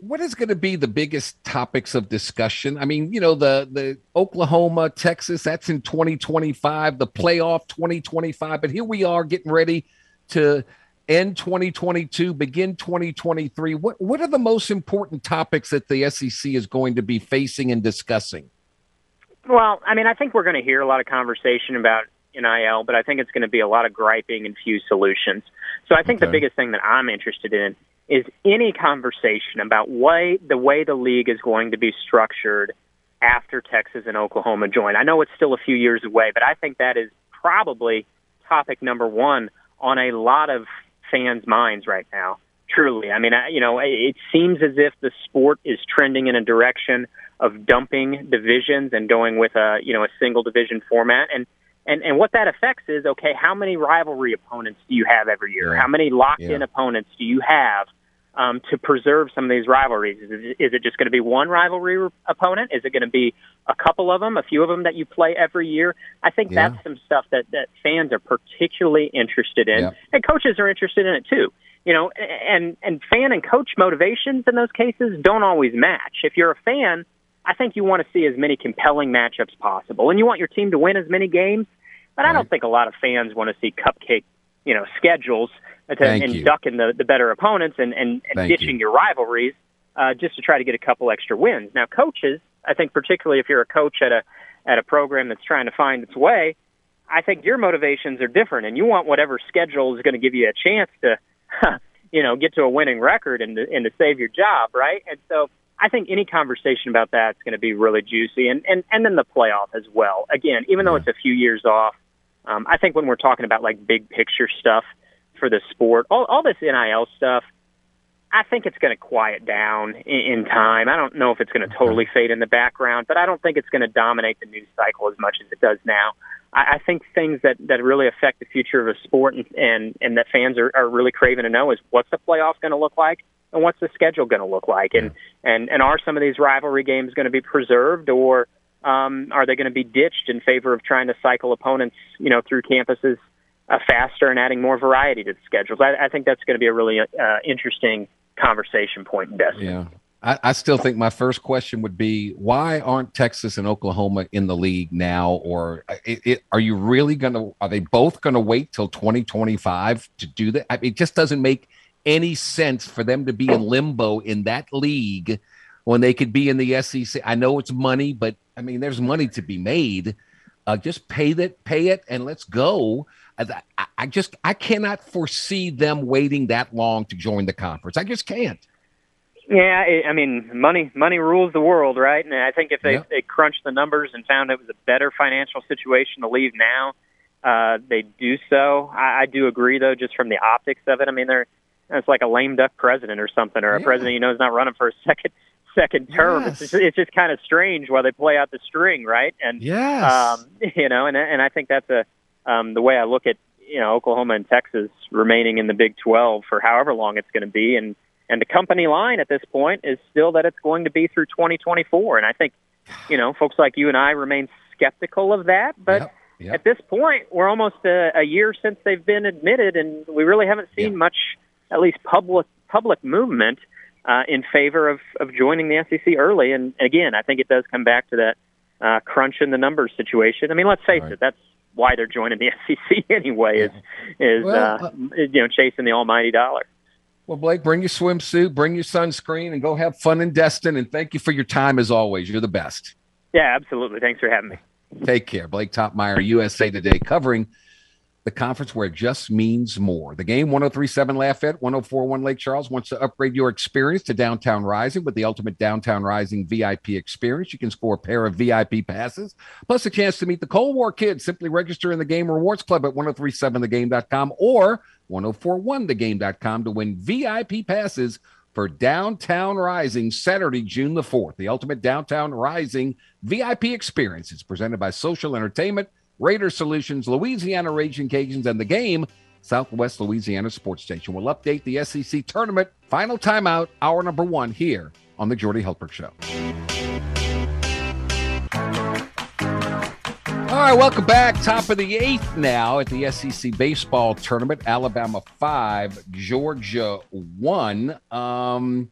What is going to be the biggest topics of discussion? I mean, you know, the the Oklahoma, Texas, that's in 2025, the playoff 2025, but here we are getting ready to end 2022, begin 2023. What what are the most important topics that the SEC is going to be facing and discussing? Well, I mean, I think we're going to hear a lot of conversation about NIL, but I think it's going to be a lot of griping and few solutions. So I think the biggest thing that I'm interested in is any conversation about way the way the league is going to be structured after Texas and Oklahoma join. I know it's still a few years away, but I think that is probably topic number one on a lot of fans' minds right now. Truly, I mean, I, you know, it- it seems as if the sport is trending in a direction of dumping divisions and going with a you know a single division format and and and what that affects is okay how many rivalry opponents do you have every year Yeah. how many locked in Yeah. opponents do you have um, to preserve some of these rivalries is it, is it just going to be one rivalry opponent is it going to be a couple of them a few of them that you play every year I think Yeah. that's some stuff that that fans are particularly interested in Yeah. and coaches are interested in it too you know and and fan and coach motivations in those cases don't always match if you're a fan I think you want to see as many compelling matchups possible, and you want your team to win as many games. But I don't think a lot of fans want to see cupcake, you know, schedules to, and you. ducking the, the better opponents and, and, and ditching you. your rivalries uh, just to try to get a couple extra wins. Now, coaches, I think particularly if you're a coach at a at a program that's trying to find its way, I think your motivations are different, and you want whatever schedule is going to give you a chance to, you know, get to a winning record and to, and to save your job, right? And so I think any conversation about that is going to be really juicy, and and and then the playoff as well. Again, even though it's a few years off, um, I think when we're talking about like big picture stuff for the sport, all all this NIL stuff. I think it's going to quiet down in, in time. I don't know if it's going to totally fade in the background, but I don't think it's going to dominate the news cycle as much as it does now. I, I think things that, that really affect the future of a sport and, and, and that fans are, are really craving to know is what's the playoff going to look like and what's the schedule going to look like, and, and and are some of these rivalry games going to be preserved or um, are they going to be ditched in favor of trying to cycle opponents, you know, through campuses uh, faster and adding more variety to the schedules? I, I think that's going to be a really uh, interesting conversation point in Destin. Yeah. I, I still think my first question would be why aren't Texas and Oklahoma in the league now? Or it, it, are you really going to, are they both going to wait till 2025 to do that? I mean, it just doesn't make any sense for them to be in limbo in that league when they could be in the SEC. I know it's money, but I mean, there's money to be made. Uh, just pay that, pay it, and let's go. I, I- just, I cannot foresee them waiting that long to join the conference. I just can't. Yeah, I I mean, money money rules the world, right? And I think if they Yeah. they crunched the numbers and found it was a better financial situation to leave now, uh, they do so. I, I do agree, though, just from the optics of it. I mean, they're it's like a lame duck president or something, or a Yeah. president you know is not running for a second second term. Yes. It's just, it's just kind of strange while they play out the string, right? And Yes. um, you know, and and I think that's a um, the way I look at you know Oklahoma and Texas remaining in the Big Twelve for however long it's going to be, and and the company line at this point is still that it's going to be through 2024, and I think you know folks like you and I remain skeptical of that, but. Yep, yep. At this point, we're almost a, a year since they've been admitted, and we really haven't seen Yeah. much, at least public public movement uh, in favor of, of joining the SEC early. And again, I think it does come back to that uh, crunch in the numbers situation. I mean, let's face Right. it, that's why they're joining the SEC anyway. Is is Well, uh, you know chasing the almighty dollar. Well, Blake, bring your swimsuit, bring your sunscreen, and go have fun in Destin. And thank you for your time as always. You're the best. Yeah, absolutely. Thanks for having me. Take care. Blake Toppmeyer, USA Today, covering the conference where it just means more. The game 1037 Lafayette, 1041 Lake Charles wants to upgrade your experience to Downtown Rising with the ultimate Downtown Rising VIP experience. You can score a pair of VIP passes, plus a chance to meet the Cold War kids. Simply register in the Game Rewards Club at 1037thegame.com or 1041thegame.com to win VIP passes for Downtown Rising Saturday, June the 4th. The ultimate Downtown Rising VIP experience is presented by Social Entertainment, Raider Solutions, Louisiana Raging Cajuns, and the game Southwest Louisiana Sports Station. We'll update the SEC tournament. Final timeout, hour number one here on the Jordy Hultberg Show. All right, welcome back. Top of the eighth now at the SEC baseball tournament. Alabama five, Georgia one. Um,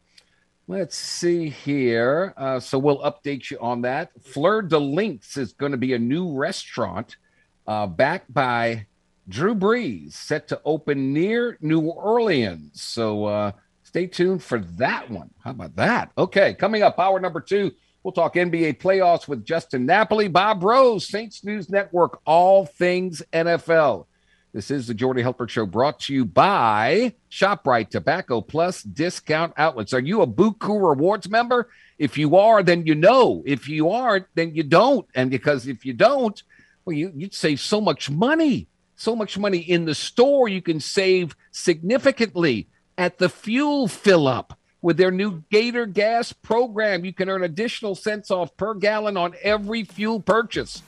let's see here. Uh, so we'll update you on that. Fleur de Links is going to be a new restaurant uh, backed by Drew Brees, set to open near New Orleans. So uh, stay tuned for that one. How about that? Okay, coming up, hour number two. We'll talk NBA playoffs with Justin Napoli, Bob Rose, Saints News Network, all things NFL. This is the Jordy Hultberg Show brought to you by ShopRite Tobacco Plus Discount Outlets. Are you a Buku Rewards member? If you are, then you know. If you aren't, then you don't. And because if you don't, well, you, you'd save so much money. So much money in the store. You can save significantly at the fuel fill up. With their new Gator Gas program, you can earn additional cents off per gallon on every fuel purchase.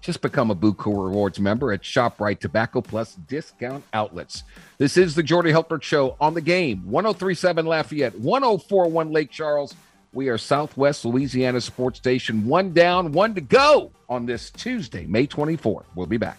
Just become a Buku Rewards member at ShopRite Tobacco Plus discount outlets. This is the Jordy Hultberg Show on the game. 1037 Lafayette, 1041 Lake Charles. We are Southwest Louisiana Sports Station. One down, one to go on this Tuesday, May 24th. We'll be back.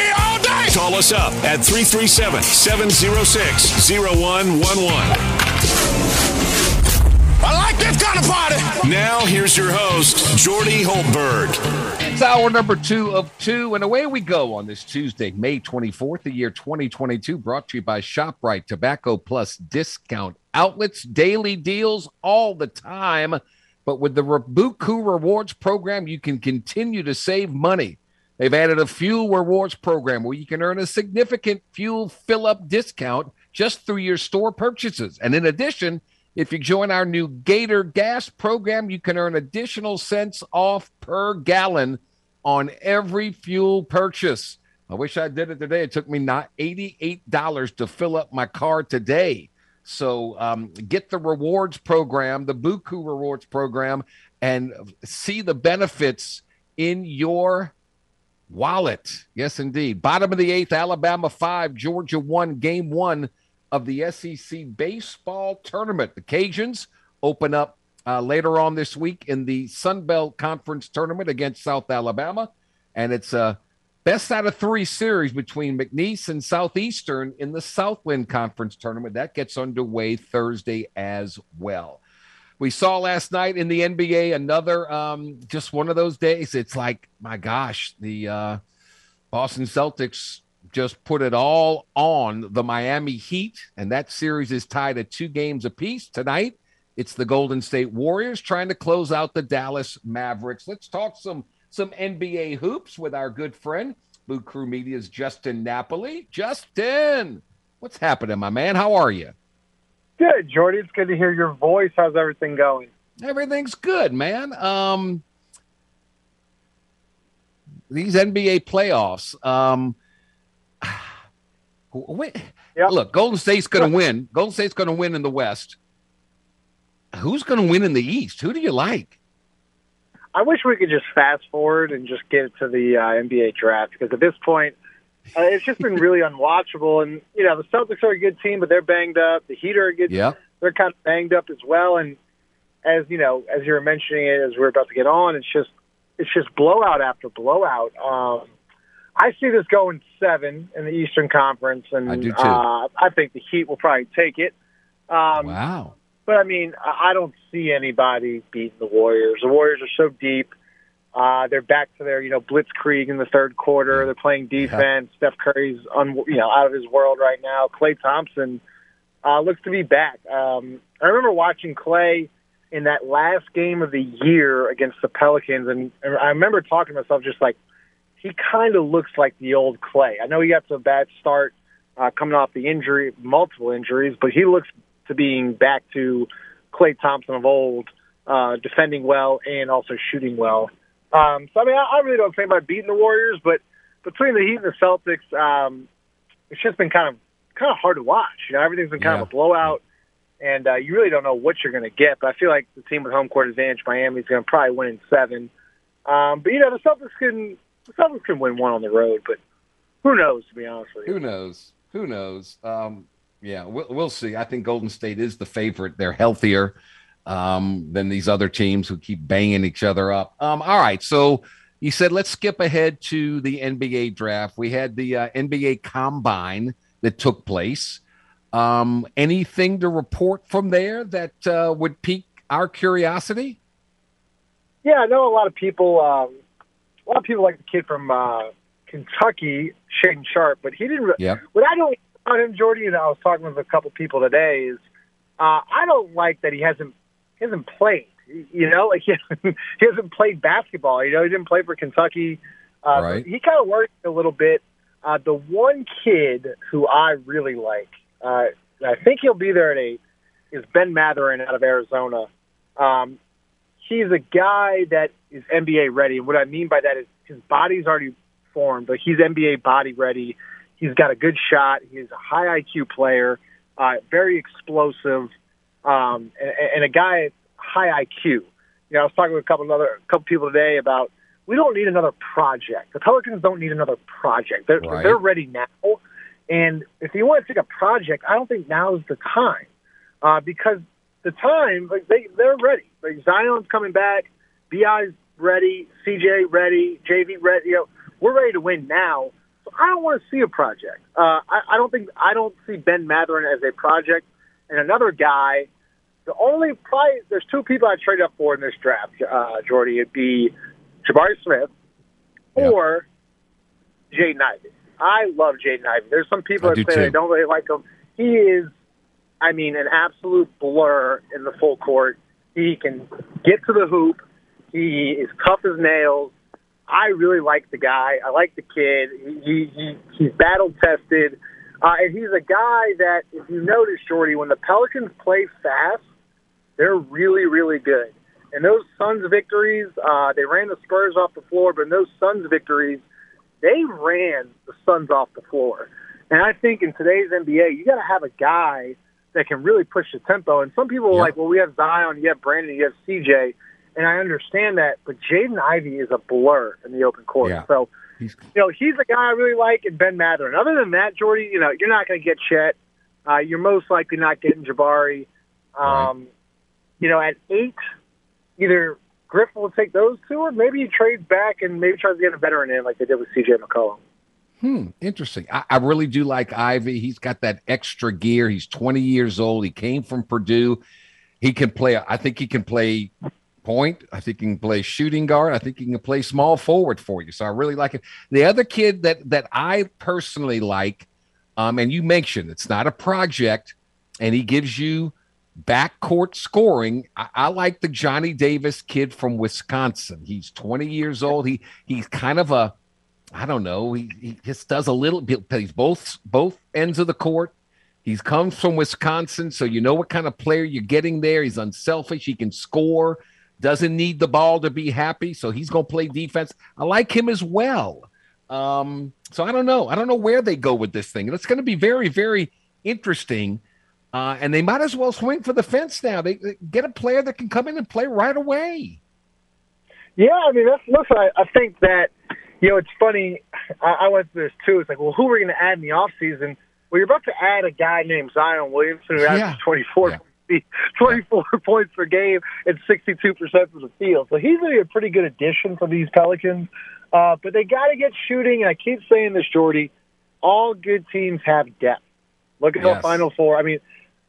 all day. Call us up at 337 706 0111. I like this kind of party. Now, here's your host, Jordy Hultberg. It's hour number two of two, and away we go on this Tuesday, May 24th, the year 2022, brought to you by ShopRite Tobacco Plus Discount Outlets, daily deals all the time. But with the Rebuku Rewards program, you can continue to save money. They've added a fuel rewards program where you can earn a significant fuel fill up discount just through your store purchases. And in addition, if you join our new Gator Gas program, you can earn additional cents off per gallon on every fuel purchase. I wish I did it today. It took me not $88 to fill up my car today. So um, get the rewards program, the Buku rewards program, and see the benefits in your wallet. Yes, indeed. Bottom of the eighth, Alabama five, Georgia one, game one of the SEC baseball tournament. The Cajuns open up uh, later on this week in the Sun Belt Conference tournament against South Alabama. And it's a best out of three series between McNeese and Southeastern in the Southland Conference tournament. That gets underway Thursday as well. We saw last night in the NBA another um, just one of those days. It's like, my gosh, the uh, Boston Celtics just put it all on the Miami Heat, and that series is tied at two games apiece tonight. It's the Golden State Warriors trying to close out the Dallas Mavericks. Let's talk some some NBA hoops with our good friend, Blue Crew Media's Justin Napoli. Justin, what's happening, my man? How are you? Good, Jordy. It's good to hear your voice. How's everything going? Everything's good, man. Um, these NBA playoffs. Um, Yep. look, Golden State's going to win. Golden State's going to win in the West. Who's going to win in the East? Who do you like? I wish we could just fast forward and just get to the uh, NBA draft because at this point, uh, it's just been really unwatchable. And you know, the Celtics are a good team, but they're banged up. The Heat are a good. Yeah. They're kind of banged up as well. And as you know, as you were mentioning it, as we're about to get on, it's just it's just blowout after blowout. Um, I see this going seven in the Eastern Conference, and I do too. Uh, I think the Heat will probably take it. Um, Wow. But I mean, I don't see anybody beating the Warriors. The Warriors are so deep. Uh, they're back to their, you know, blitzkrieg in the third quarter. They're playing defense. Steph Curry's, un, you know, out of his world right now. Klay Thompson uh, looks to be back. Um, I remember watching Klay in that last game of the year against the Pelicans, and, and I remember talking to myself just like, he kind of looks like the old Klay. I know he got to a bad start uh, coming off the injury, multiple injuries, but he looks to being back to Klay Thompson of old, uh, defending well and also shooting well. Um, so I mean, I, I really don't think about beating the Warriors, but between the Heat and the Celtics, um, it's just been kind of kind of hard to watch. You know, everything's been kind Yeah. of a blowout, and uh, you really don't know what you're going to get. But I feel like the team with home court advantage, Miami's going to probably win in seven. Um, but you know, the Celtics can the Celtics can win one on the road, but who knows? To be honest with you. Who knows? Who knows? Um, yeah, we'll, we'll see. I think Golden State is the favorite. They're healthier um, than these other teams who keep banging each other up. Um, all right, so you said let's skip ahead to the NBA draft. We had the uh, NBA Combine that took place. Um, anything to report from there that uh, would pique our curiosity? Yeah, I know a lot of people. Um, a lot of people like the kid from uh, Kentucky, Shaedon Sharpe, but he didn't. Re- Yep. What I don't about him, Jordy, and I was talking with a couple people today is uh, I don't like that he hasn't he hasn't played. You know, like he hasn't, he hasn't played basketball. You know, he didn't play for Kentucky. Uh, Right. He kind of worried a little bit. Uh, the one kid who I really like, uh, I think he'll be there at eight, is Ben Mathurin out of Arizona. Um, he's a guy that is NBA ready. And what I mean by that is his body's already formed, but he's NBA body ready. He's got a good shot. He's a high IQ player, uh, very explosive, um, and, and a guy high IQ. You know, I was talking with a couple of other couple people today about we don't need another project. The Pelicans don't need another project. They're Right. they're ready now. And if you want to take a project, I don't think now is the time uh, because the time like they they're ready. Like Zion's coming back, Bi's ready, CJ ready, JV ready. You know, we're ready to win now. So I don't want to see a project. Uh, I, I don't think I don't see Ben Mathurin as a project. And another guy, the only probably there's two people I trade up for in this draft, uh, Jordy. It'd be Jabari Smith Yeah. or Jaden Ivey. I love Jaden Ivey. There's some people I that say too. they don't really like him. He is, I mean, an absolute blur in the full court. He can get to the hoop. He is tough as nails. I really like the guy. I like the kid. He, he, he he's battle tested, uh, and he's a guy that, if you notice, Jordy, when the Pelicans play fast, they're really, really good. And those Suns victories, uh, they ran the Spurs off the floor, but in those Suns victories, they ran the Suns off the floor. And I think in today's NBA, you got to have a guy that can really push the tempo. And some people are Yep. like, well, we have Zion, you have Brandon, you have CJ. And I understand that, but Jaden Ivey is a blur in the open court. Yeah. So, He's you know, he's a guy I really like, and Ben Mathurin. Other than that, Jordy, you know, you're not going to get Chet. Uh, you're most likely not getting Jabari. Um, You know, at eight, either Griffin will take those two, or maybe he trades back and maybe tries to get a veteran in like they did with C.J. McCollum. Hmm, interesting. I, I really do like Ivey. He's got that extra gear. He's 20 years old. He came from Purdue. He can play, I think he can play point. I think he can play shooting guard. I think he can play small forward for you. So I really like it. The other kid that that I personally like, um, and you mentioned it's not a project, and he gives you backcourt scoring. I, I like the Johnny Davis kid from Wisconsin. He's 20 years old. He he's kind of a I don't know. He, he just does a little bit. Plays both both ends of the court. He's comes from Wisconsin, so you know what kind of player you're getting there. He's unselfish. He can score. Doesn't need the ball to be happy, so he's going to play defense. I like him as well. Um, so I don't know. I don't know where they go with this thing. It's going to be very, very interesting. Uh, and they might as well swing for the fence now. They, they get a player that can come in and play right away. Yeah, I mean, that's, listen, I, I think that, you know, it's funny. I, I went through this too. It's like, well, who are we going to add in the offseason? Well, you're about to add a guy named Zion Williamson who Yeah. averages 24, Yeah. 24 points per game and 62% from the field. So he's going to be a pretty good addition for these Pelicans. Uh, but they got to get shooting. And I keep saying this, Jordy. All good teams have depth. Look at the Final Four. I mean,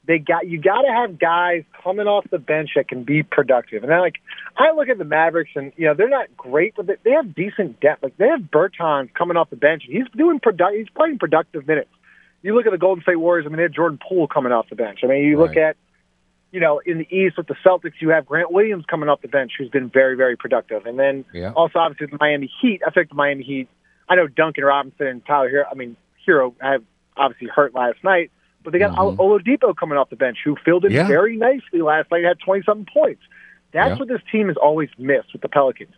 they got you got to have guys coming off the bench that can be productive. And I like I look at the Mavericks, and you know they're not great, but they, they have decent depth. Like they have Bertans coming off the bench, and he's doing product. He's playing productive minutes. You look at the Golden State Warriors. I mean, they have Jordan Poole coming off the bench. I mean, you look at you know in the East with the Celtics, you have Grant Williams coming off the bench, who's been very very productive. And then Yeah. also obviously the Miami Heat. I think the Miami Heat. I know Duncan Robinson and Tyler Herro. I mean, Herro have obviously hurt last night. But they got Mhm. Oladipo coming off the bench, who filled in Yeah. very nicely last night. Had twenty something points. That's Yeah. what this team has always missed with the Pelicans.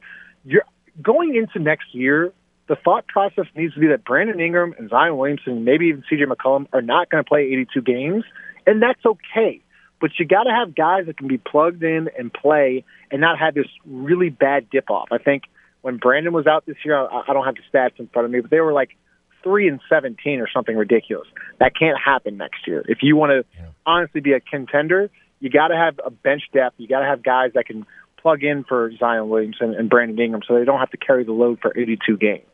You're going into next year. The thought process needs to be that Brandon Ingram and Zion Williamson, maybe even CJ McCollum, are not going to play 82 games, and that's okay. But you got to have guys that can be plugged in and play, and not have this really bad dip off. I think when Brandon was out this year, I, I don't have the stats in front of me, but they were like three and 17 or something ridiculous. That can't happen next year. If you want to honestly be a contender, you got to have a bench depth. You got to have guys that can plug in for Zion Williamson and Brandon Ingram, so they don't have to carry the load for 82 games.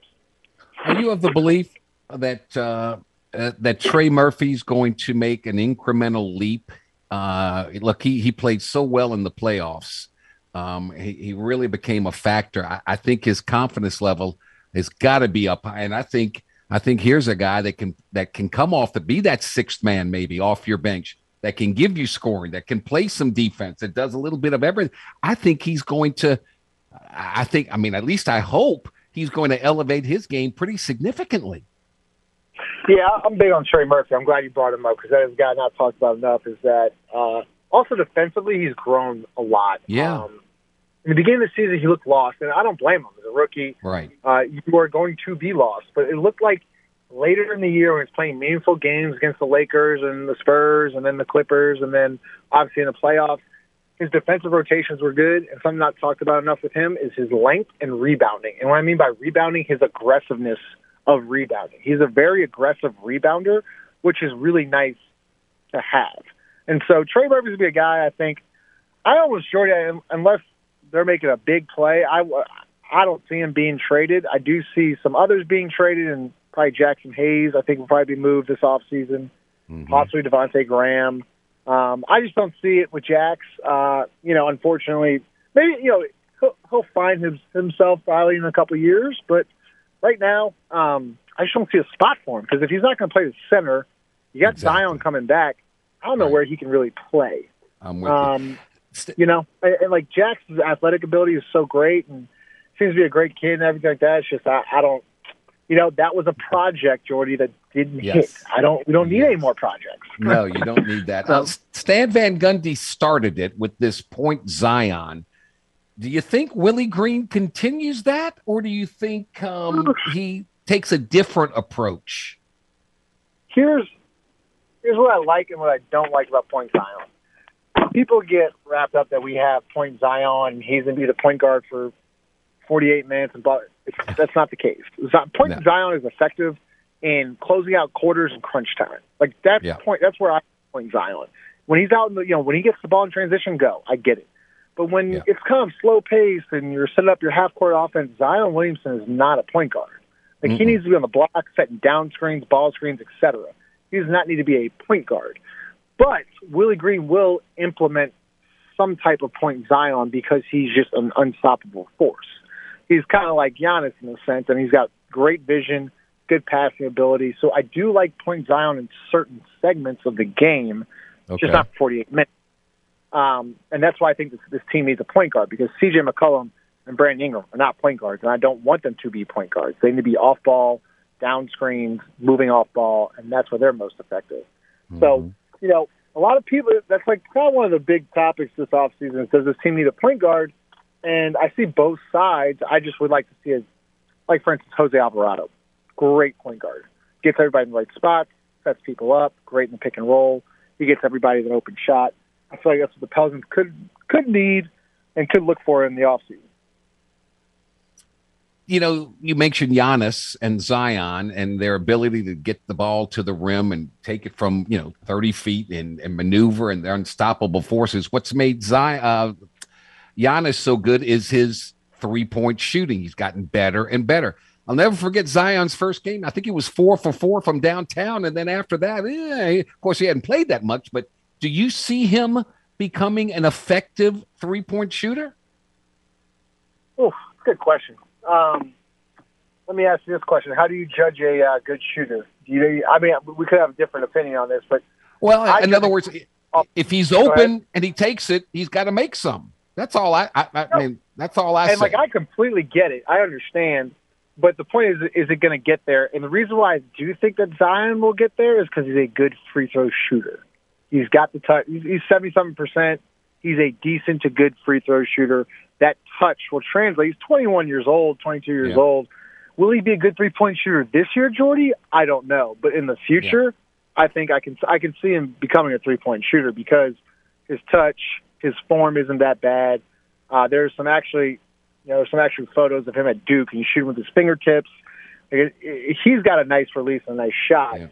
Are you of the belief that uh, uh, that Trey Murphy's going to make an incremental leap? Uh, look, he he played so well in the playoffs. Um, he, he really became a factor. I, I think his confidence level has got to be up high, and I think I think here's a guy that can that can come off to be that sixth man, maybe off your bench, that can give you scoring, that can play some defense, that does a little bit of everything. I think he's going to. I think. I mean, at least I hope he's going to elevate his game pretty significantly. Yeah, I'm big on Trey Murphy. I'm glad you brought him up because that is a guy not talked about enough. Is that uh, also defensively, he's grown a lot. Yeah. Um, in the beginning of the season, he looked lost, and I don't blame him. As a rookie, Right. uh, you are going to be lost. But it looked like later in the year when he's playing meaningful games against the Lakers and the Spurs and then the Clippers and then obviously in the playoffs, his defensive rotations were good. And something not talked about enough with him is his length and rebounding. And what I mean by rebounding, his aggressiveness of rebounding. He's a very aggressive rebounder, which is really nice to have. And so Trey Murphy's be a guy I think I almost Jordy, unless they're making a big play, I, I don't see him being traded. I do see some others being traded, and probably Jaxson Hayes. I think will probably be moved this offseason. Possibly Devonte' Graham. Um, I just don't see it with Jax. Uh, you know, unfortunately, maybe you know he'll, he'll find his, himself probably in a couple of years, but right now, um, I just don't see a spot for him because if he's not going to play the center, you got Exactly. Zion coming back. I don't know Right. where he can really play. I'm with you. Um, you know, and, and like Jackson's athletic ability is so great and seems to be a great kid and everything like that. It's just I, I don't, you know, that was a project, Jordy, that didn't Yes. hit. I don't. We don't need Yes. any more projects. No, you don't need that. Uh, Stan Van Gundy started it with this point Zion. Do you think Willie Green continues that, or do you think um, he takes a different approach? Here's here's what I like and what I don't like about Point Zion. People get wrapped up that we have Point Zion and he's going to be the point guard for 48 minutes, and but that's not the case. Point No. Zion is effective in closing out quarters and crunch time. Like that's Yeah. point. That's where I point Zion. When he's out, in the, you know, when he gets the ball in transition, go. I get it. But when Yeah. it's kind of slow pace and you're setting up your half court offense, Zion Williamson is not a point guard. Like he Mm-mm. needs to be on the block, setting down screens, ball screens, etc. He does not need to be a point guard. But Willie Green will implement some type of point Zion because he's just an unstoppable force. He's kind of like Giannis in a sense, and he's got great vision, good passing ability. So I do like point Zion in certain segments of the game, Okay. just not 48 minutes. Um, and that's why I think this, this team needs a point guard because CJ McCollum and Brandon Ingram are not point guards, and I don't want them to be point guards. They need to be off ball, down screens, moving off ball, and that's where they're most effective. So, you know, a lot of people, that's like of one of the big topics this offseason is does this team need a point guard? And I see both sides. I just would like to see, a, like, for instance, Jose Alvarado. Great point guard. Gets everybody in the right spots, sets people up, great in the pick and roll. He gets everybody an open shot. I feel like that's what the Pelicans could could need and could look for in the offseason. you know, you mentioned Giannis and Zion and their ability to get the ball to the rim and take it from, you know, 30 feet and, and maneuver and their unstoppable forces. What's made Zion, uh, Giannis so good is his three point shooting. He's gotten better and better. I'll never forget Zion's first game. I think he was four for four from downtown. And then after that, eh, of course, he hadn't played that much, but do you see him becoming an effective three point shooter? Oh, good question. Um, let me ask you this question: How do you judge a uh, good shooter? Do you? I mean, we could have a different opinion on this, but Well, I in other words, Oh, if he's open and he takes it, he's got to make some. That's all I. I, I mean, that's all I and say. like I completely get it. I understand. but the point is, is it going to get there? And the reason why I do think that Zion will get there is because he's a good free throw shooter. He's got the touch. He's seventy-seven percent. He's a decent to good free throw shooter. That touch will translate. He's 21 years old, 22 years Yeah. old. Will he be a good three-point shooter this year, Jordy? I don't know, but in the future, I think I can I can see him becoming a three-point shooter because his touch, his form isn't that bad. Uh, there's some actually, you know, some actual photos of him at Duke, and he's shooting with his fingertips. Like, it, it, he's got a nice release and a nice shot. Yeah.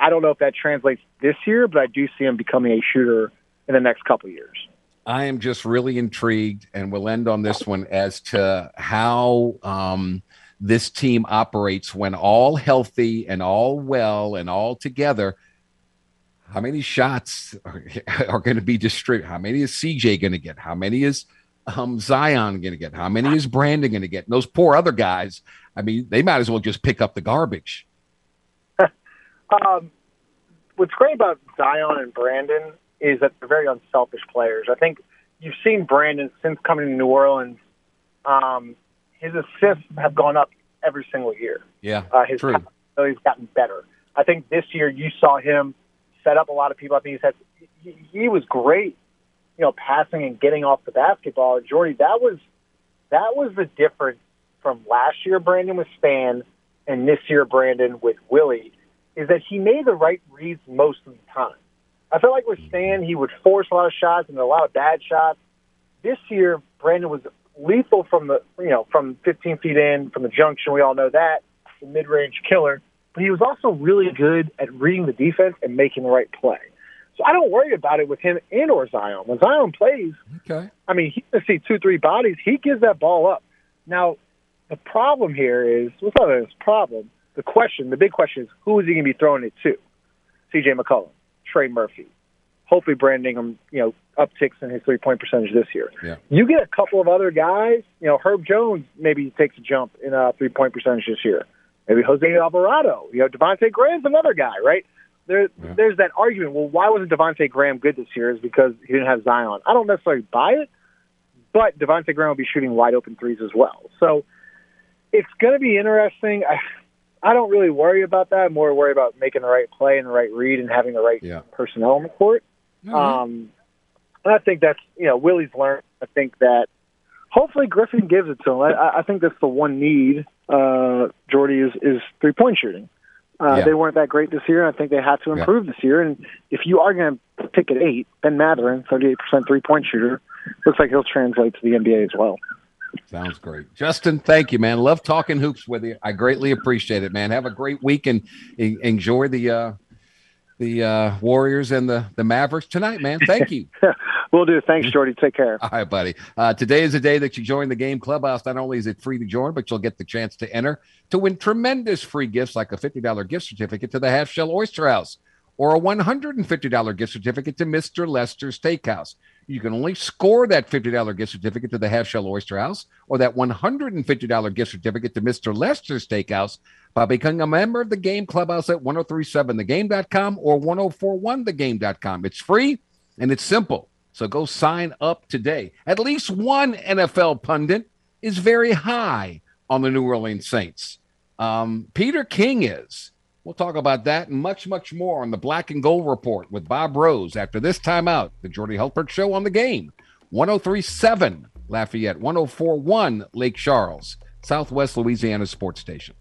I don't know if that translates this year, but I do see him becoming a shooter in the next couple years. I am just really intrigued, and we'll end on this one as to how um, this team operates when all healthy and all well and all together. How many shots are, are going to be distributed? How many is CJ going to get? How many is um, Zion going to get? How many is Brandon going to get? And those poor other guys, I mean, they might as well just pick up the garbage. Um, what's great about Zion and Brandon is that they're very unselfish players. I think you've seen Brandon since coming to New Orleans. Um, his assists have gone up every single year. Yeah, Uh, his true. so he's gotten better. I think this year you saw him set up a lot of people. I think he's had, he, he was great, you know, passing and getting off the basketball. Jordy, that was that was the difference from last year Brandon with Stan and this year Brandon with Willie is that he made the right reads most of the time. I felt like with Stan he would force a lot of shots and a lot of bad shots. This year Brandon was lethal from the you know from 15 feet in from the junction. We all know that the mid-range killer, but he was also really good at reading the defense and making the right play. So I don't worry about it with him and or Zion. When Zion plays, Okay. I mean, he's going to see two, three bodies. He gives that ball up. Now, the problem here is, what's not his problem? The question, the big question is, who is he going to be throwing it to? C.J. McCollum, Trey Murphy. Hopefully, Brandon Ingram, you know, upticks in his three-point percentage this year. Yeah. You get a couple of other guys, you know, Herb Jones maybe takes a jump in uh, three-point percentage this year. Maybe Jose Alvarado. You know, Devonte' Graham's another guy, right? There, Yeah. There's that argument. Well, why wasn't Devonte' Graham good this year? Is because he didn't have Zion. I don't necessarily buy it, but Devonte' Graham will be shooting wide open threes as well. So it's going to be interesting. I, I don't really worry about that. I'm more worry about making the right play and the right read and having the right Yeah. personnel on the court. Um, and I think that's you know Willie's learned. I think that hopefully Griffin gives it to him. I- I, I think that's the one need. Uh, Jordy is is three point shooting. Uh, Yeah. They weren't that great this year. I think they have to Yeah. improve this year. And if you are going to pick at eight, Ben Mathurin, thirty eight percent three point shooter, looks like he'll translate to the NBA as well. Sounds great. Justin, thank you, man. Love talking hoops with you. I greatly appreciate it, man. Have a great week and enjoy the uh the uh Warriors and the the Mavericks tonight, man. Thank you. We'll do. Thanks, Jordy. Take care. All right, buddy. Uh, today is the day that you join the game clubhouse. Not only is it free to join, but you'll get the chance to enter to win tremendous free gifts like a $50 gift certificate to the Half Shell Oyster House or a $150 gift certificate to Mr. Lester's Steakhouse. You can only score that $50 gift certificate to the Half Shell Oyster House or that $150 gift certificate to Mr. Lester's Steakhouse by becoming a member of the game clubhouse at 1037thegame.com or 1041thegame.com. It's free and it's simple. So go sign up today. At least one NFL pundit is very high on the New Orleans Saints. Um, Peter King is. We'll talk about that and much, much more on the Black and Gold Report with Bob Rose after this timeout. The Jordy Hultberg Show on the game. 1037 Lafayette, 1041 Lake Charles, Southwest Louisiana Sports Station.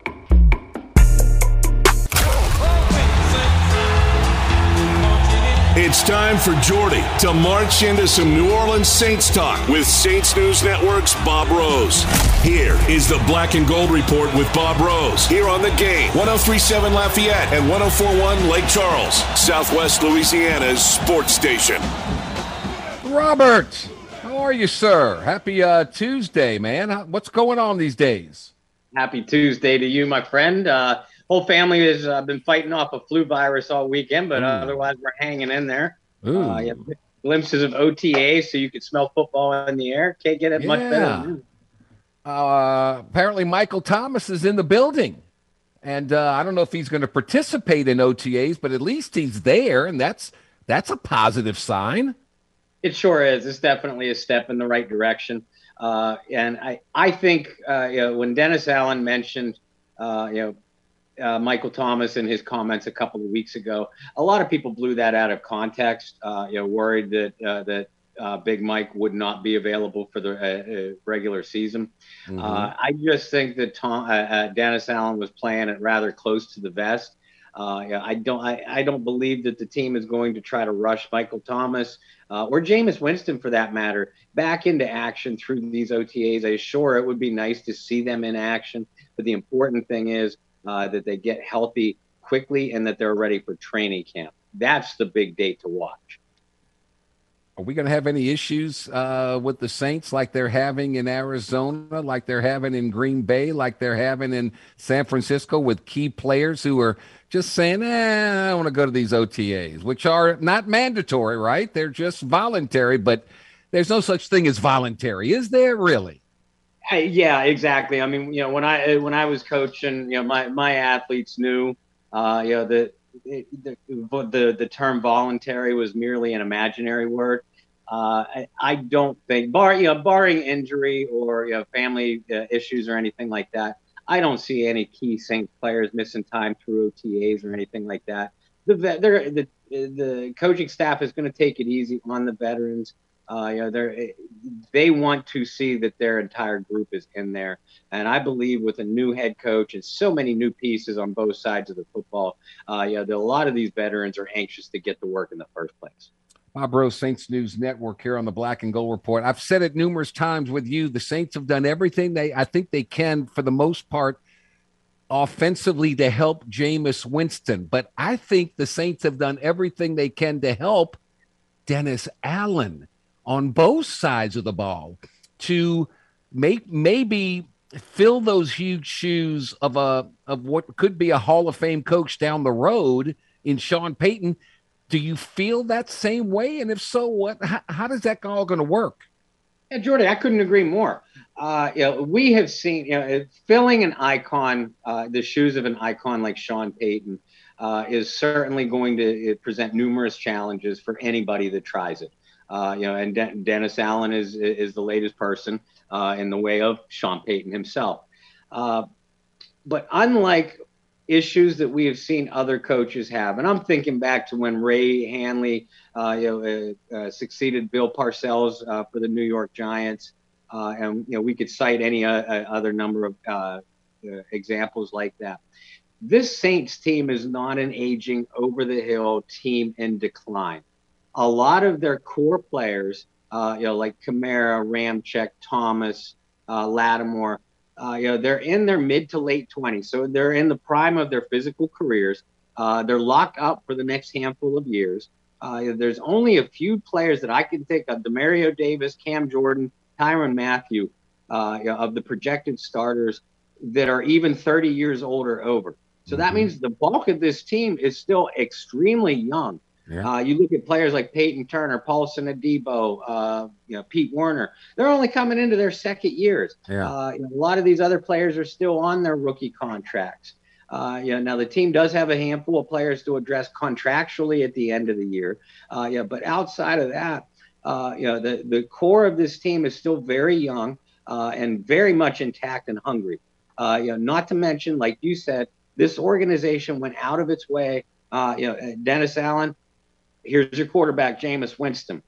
It's time for Jordy to march into some New Orleans Saints talk with Saints News Network's Bob Rose. Here is the Black and Gold Report with Bob Rose here on the game 1037 Lafayette and 1041 Lake Charles, Southwest Louisiana's sports station. Robert, how are you, sir? Happy uh, Tuesday, man. What's going on these days? Happy Tuesday to you, my friend. Uh, whole family has uh, been fighting off a flu virus all weekend, but Mm. otherwise we're hanging in there. Uh, glimpses of OTA, so you can smell football in the air. Can't get it much better. Yeah. Than that. uh, apparently Michael Thomas is in the building. And uh, I don't know if he's going to participate in OTAs, but at least he's there, and that's that's a positive sign. It sure is. It's definitely a step in the right direction. Uh, and I, I think uh, you know, when Dennis Allen mentioned, uh, you know, uh, Michael Thomas in his comments a couple of weeks ago, a lot of people blew that out of context. Uh, you know, worried that uh, that Big Mike would not be available for the regular season. Mm-hmm. I just think that Tom, Dennis Allen was playing it rather close to the vest. Uh, yeah, I don't. I, I don't believe that the team is going to try to rush Michael Thomas uh, or Jameis Winston, for that matter, back into action through these OTAs. I sure it would be nice to see them in action, but the important thing is uh, that they get healthy quickly and that they're ready for training camp. That's the big date to watch. Are we going to have any issues uh, with the Saints like they're having in Arizona, like they're having in Green Bay, like they're having in San Francisco with key players who are just saying, eh, I want to go to these OTAs, which are not mandatory, right? They're just voluntary, but there's no such thing as voluntary, is there really? Hey, yeah, exactly. I mean, you know, when I when I was coaching, you know, my my athletes knew, uh, you know, that the, the the term voluntary was merely an imaginary word. Uh, I, I, don't think, bar you know, barring injury or you know, family uh, issues or anything like that, I don't see any key Saints players missing time through OTAs or anything like that. The the the coaching staff is going to take it easy on the veterans. Uh, you know, they they want to see that their entire group is in there, and I believe with a new head coach and so many new pieces on both sides of the football, uh, yeah, a lot of these veterans are anxious to get to work in the first place. Bob Rose, Saints News Network here on the Black and Gold Report. I've said it numerous times with you. The Saints have done everything they, I think they can for the most part, offensively to help Jameis Winston. But I think the Saints have done everything they can to help Dennis Allen on both sides of the ball to make maybe fill those huge shoes of a of what could be a Hall of Fame coach down the road in Sean Payton do you feel that same way? And if so, what? How, how does that all going to work? Yeah, Jordy, I couldn't agree more. Uh, you know, we have seen you know, filling an icon, uh, the shoes of an icon like Sean Payton, uh, is certainly going to present numerous challenges for anybody that tries it. Uh, you know, and De- Dennis Allen is is the latest person uh, in the way of Sean Payton himself. Uh, but unlike issues that we have seen other coaches have. And I'm thinking back to when Ray Handley uh, you know, uh, uh, succeeded Bill Parcells for the New York Giants. And you know, we could cite any other number of examples like that. This Saints team is not an aging over the hill team in decline. A lot of their core players, you know, like Kamara, Ramczyk, Thomas, Lattimore, uh, you know, they're in their mid to late 20s, so they're in the prime of their physical careers. Uh, they're locked up for the next handful of years. Uh, there's only a few players that I can think of: Demario Davis, Cam Jordan, Tyrann Mathieu, uh, you know, of the projected starters that are even 30 years old or over. So that mm-hmm. means the bulk of this team is still extremely young. Yeah. Uh, you look at players like Peyton Turner, Paulson Adebo, uh, you know, Pete Werner. They're only coming into their second years. Yeah. Uh, you know, a lot of these other players are still on their rookie contracts. Uh, you know, now the team does have a handful of players to address contractually at the end of the year. Uh, yeah, but outside of that, uh, you know, the the core of this team is still very young uh, and very much intact and hungry. Uh, you know, not to mention, like you said, this organization went out of its way. Uh, you know, Dennis Allen here's your quarterback, Jameis Winston.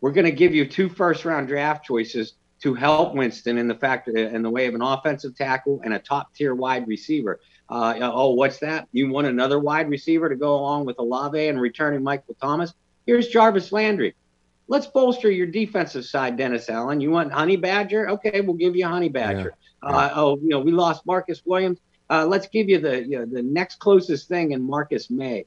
We're going to give you two first round draft choices to help Winston in the fact in the way of an offensive tackle and a top tier wide receiver. Uh, oh, what's that? You want another wide receiver to go along with Olave and returning Michael Thomas? Here's Jarvis Landry. Let's bolster your defensive side, Dennis Allen. You want Honey Badger? Okay, we'll give you Honey Badger. Yeah. Uh, oh, you know, we lost Marcus Williams. Uh, let's give you the you know, the next closest thing in Marcus Maye.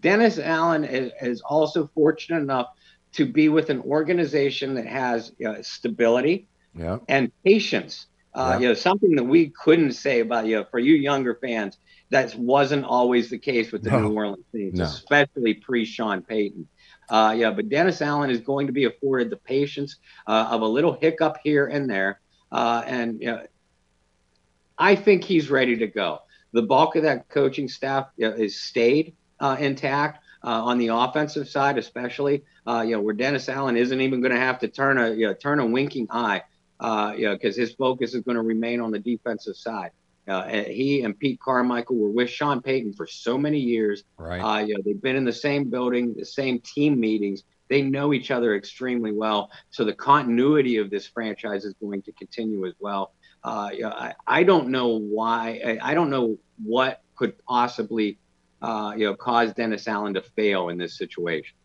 Dennis Allen is, is, also fortunate enough to be with an organization that has you know, stability yeah. and patience. Uh, yeah. You know, something that we couldn't say about you know, for you younger fans. That wasn't always the case with the no. New Orleans Saints, no. especially pre Sean Payton. Uh, yeah, but Dennis Allen is going to be afforded the patience uh, of a little hiccup here and there, uh, and you know, I think he's ready to go. The bulk of that coaching staff you know, is stayed uh, intact. uh, on the offensive side, especially, uh, you know, where Dennis Allen isn't even going to have to turn a you know, turn a winking eye, uh, you know, because his focus is going to remain on the defensive side. Uh, he and Pete Carmichael were with Sean Payton for so many years. Right. Uh, you know, they've been in the same building, the same team meetings. They know each other extremely well. So the continuity of this franchise is going to continue as well. Uh, you know, I, I don't know why. I, I don't know what could possibly, uh, you know, caused Dennis Allen to fail in this situation.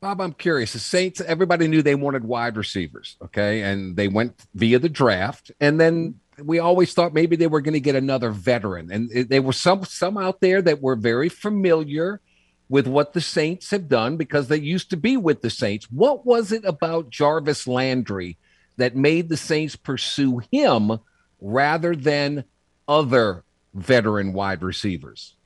Bob, I'm curious. The Saints, everybody knew they wanted wide receivers, okay, and they went via the draft, and then we always thought maybe they were going to get another veteran, and there were some some out there that were very familiar with what the Saints have done because they used to be with the Saints. What was it about Jarvis Landry that made the Saints pursue him rather than other veteran wide receivers?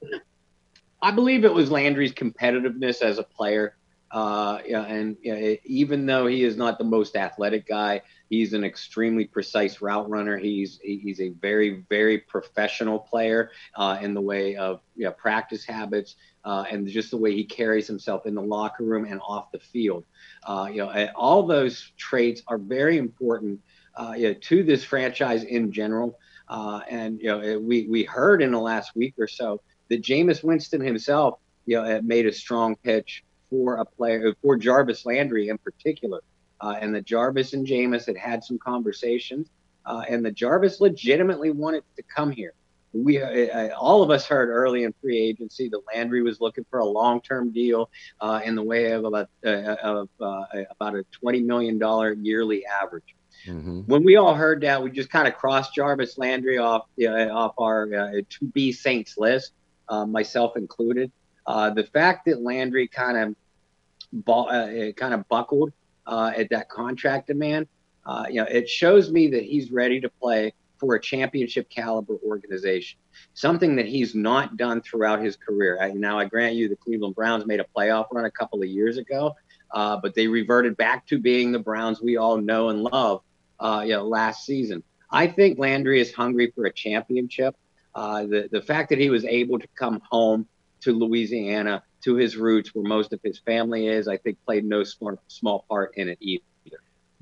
I believe it was Landry's competitiveness as a player. Uh, and even though he is not the most athletic guy, he's an extremely precise route runner. He's he's a very very professional player uh, in the way of you know, practice habits uh, and just the way he carries himself in the locker room and off the field. Uh, you know, all those traits are very important uh, you know, to this franchise in general. Uh, and you know, we we heard in the last week or so that Jameis Winston himself, you know, made a strong pitch for a player for Jarvis Landry in particular, uh, and the Jarvis and Jameis had had some conversations, uh, and the Jarvis legitimately wanted to come here. We uh, all of us heard early in free agency that Landry was looking for a long-term deal uh, in the way of about uh, of uh, about a twenty million dollar yearly average. Mm-hmm. When we all heard that, we just kind of crossed Jarvis Landry off off our to be Saints list, myself included. Uh, the fact that Landry kind of uh, kind of buckled uh, at that contract demand, uh, you know, it shows me that he's ready to play for a championship caliber organization, something that he's not done throughout his career. I, now, I grant you, the Cleveland Browns made a playoff run a couple of years ago, uh, but they reverted back to being the Browns we all know and love, uh, you know, last season. I think Landry is hungry for a championship. Uh, the the fact that he was able to come home to Louisiana, to his roots, where most of his family is, I think played no small, small part in it either.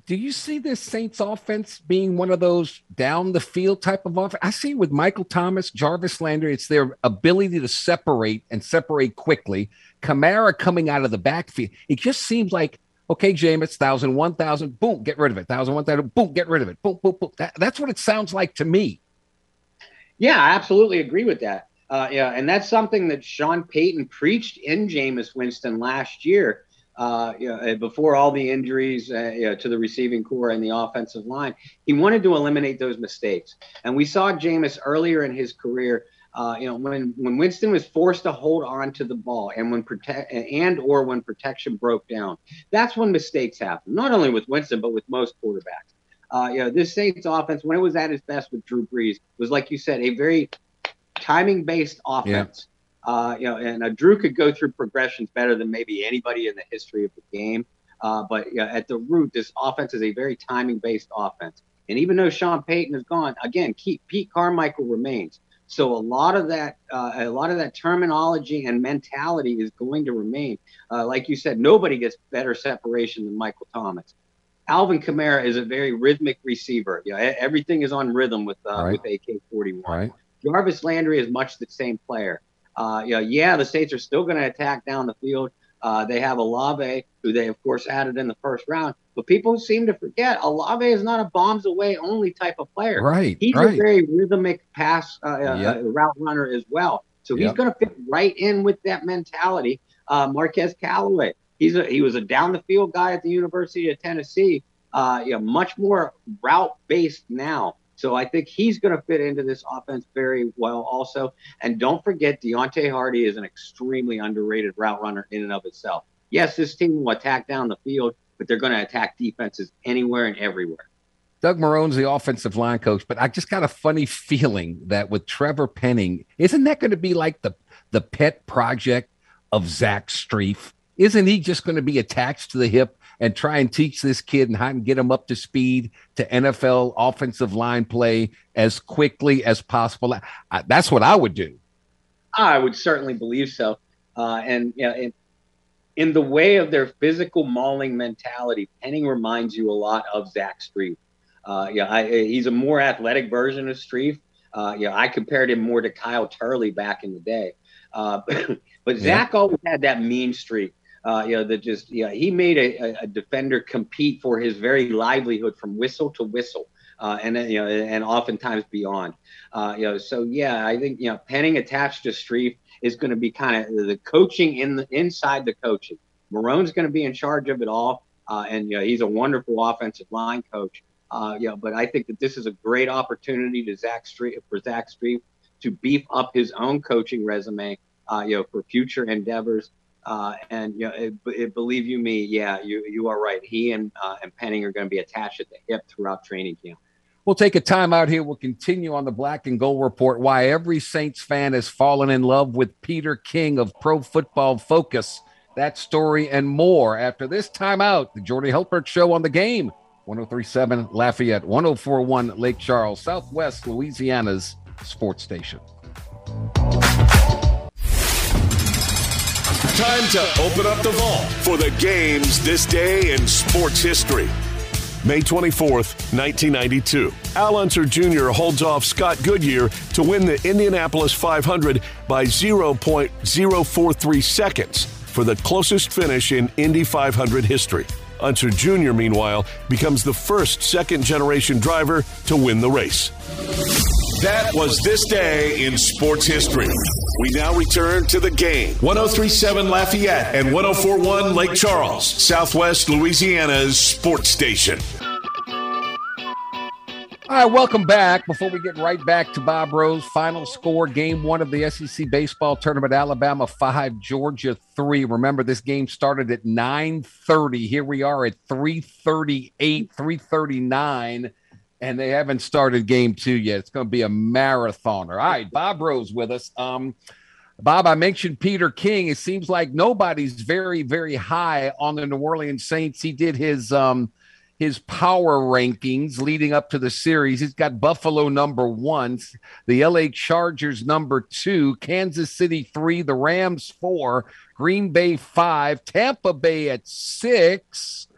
Do you see this Saints offense being one of those down the field type of offense? I see with Michael Thomas, Jarvis Landry, it's their ability to separate and separate quickly. Kamara coming out of the backfield. It just seems like, okay, Jameis, thousand, one thousand, boom, get rid of it. Thousand, one thousand, boom, get rid of it. Boom, boom, boom. That, that's what it sounds like to me. Yeah, I absolutely agree with that. Uh, yeah, and that's something that Sean Payton preached in Jameis Winston last year. Uh, you know, before all the injuries uh, you know, to the receiving core and the offensive line, he wanted to eliminate those mistakes. And we saw Jameis earlier in his career. Uh, you know, when when Winston was forced to hold on to the ball, and when protect and or when protection broke down, that's when mistakes happen. Not only with Winston, but with most quarterbacks. Uh, you know, this Saints offense, when it was at its best with Drew Brees, was like you said, a very timing based offense. Yeah. Uh, you know, and uh, Drew could go through progressions better than maybe anybody in the history of the game. Uh, but you know, at the root, this offense is a very timing based offense. And even though Sean Payton is gone, again, keep, Pete Carmichael remains. So a lot of that, uh, a lot of that terminology and mentality is going to remain. Uh, like you said, nobody gets better separation than Michael Thomas. Alvin Kamara is a very rhythmic receiver. You know, everything is on rhythm with uh, right. with AK-41. Jarvis Landry is much the same player. Uh, you know, yeah, the Saints are still going to attack down the field. Uh, they have Olave, who they of course added in the first round, but people seem to forget Olave is not a bombs away only type of player. Right, he's right. a very rhythmic pass uh, uh yep. route runner as well. So he's yep. going to fit right in with that mentality. Uh, Marquez Callaway, he's a, he was a down the field guy at the University of Tennessee. Uh, you know, much more route based now. So I think he's going to fit into this offense very well also. And don't forget, Deonte Harty is an extremely underrated route runner in and of itself. Yes, this team will attack down the field, but they're going to attack defenses anywhere and everywhere. Doug Marrone's the offensive line coach, but I just got a funny feeling that with Trevor Penning, isn't that going to be like the the pet project of Zach Strief? Isn't he just going to be attached to the hip and try and teach this kid and how to get him up to speed to NFL offensive line play as quickly as possible. I, that's what I would do. I would certainly believe so. Uh, and you know, in the way of their physical mauling mentality, Penning reminds you a lot of Zach Strief. Uh, yeah, I, he's a more athletic version of Strief. Uh, yeah, I compared him more to Kyle Turley back in the day. Uh, but yeah. Zach always had that mean streak. Uh, you know, that just yeah, he made a, a, defender compete for his very livelihood from whistle to whistle, uh, and you know, and oftentimes beyond. Uh, you know, so yeah, I think you know, Penning attached to Strief is going to be kind of the coaching in the inside the coaching. Marrone's going to be in charge of it all, uh, and you know, he's a wonderful offensive line coach. Uh, you know, but I think that this is a great opportunity to Zach Strief for Zach Strief to beef up his own coaching resume. Uh, you know, for future endeavors. Uh, and you know, it, it, believe you me, yeah, you you are right. He and uh, and Penning are going to be attached at the hip throughout training camp. We'll take a time out here. We'll continue on the Black and Gold Report. Why every Saints fan has fallen in love with Peter King of Pro Football Focus. That story and more after this timeout. The Jordy Hultberg Show on the game. 1037 Lafayette, 1041 Lake Charles, Southwest Louisiana's sports station. Time to open up the vault for the games this day in sports history. May 24th, 1992. Al Unser Jr. holds off Scott Goodyear to win the Indianapolis 500 by 0.043 seconds for the closest finish in Indy 500 history. Unser Jr., meanwhile, becomes the first second generation driver to win the race. That was this day in sports history. We now return to the game. 1037 Lafayette and 1041 Lake Charles, Southwest Louisiana's sports station. All right, welcome back. Before we get right back to Bob Rose, final score game one of the SEC baseball tournament, Alabama five, Georgia three. Remember, this game started at 9:30. Here we are at 3:38, 3:39, and they haven't started game two yet. It's going to be a marathoner. All right, Bob Rose with us. Um, Bob, I mentioned Peter King. It seems like nobody's very, very high on the New Orleans Saints. He did his um, his power rankings leading up to the series. He's got Buffalo number one, the LA Chargers number two, Kansas City three, the Rams four, Green Bay five, Tampa Bay at six,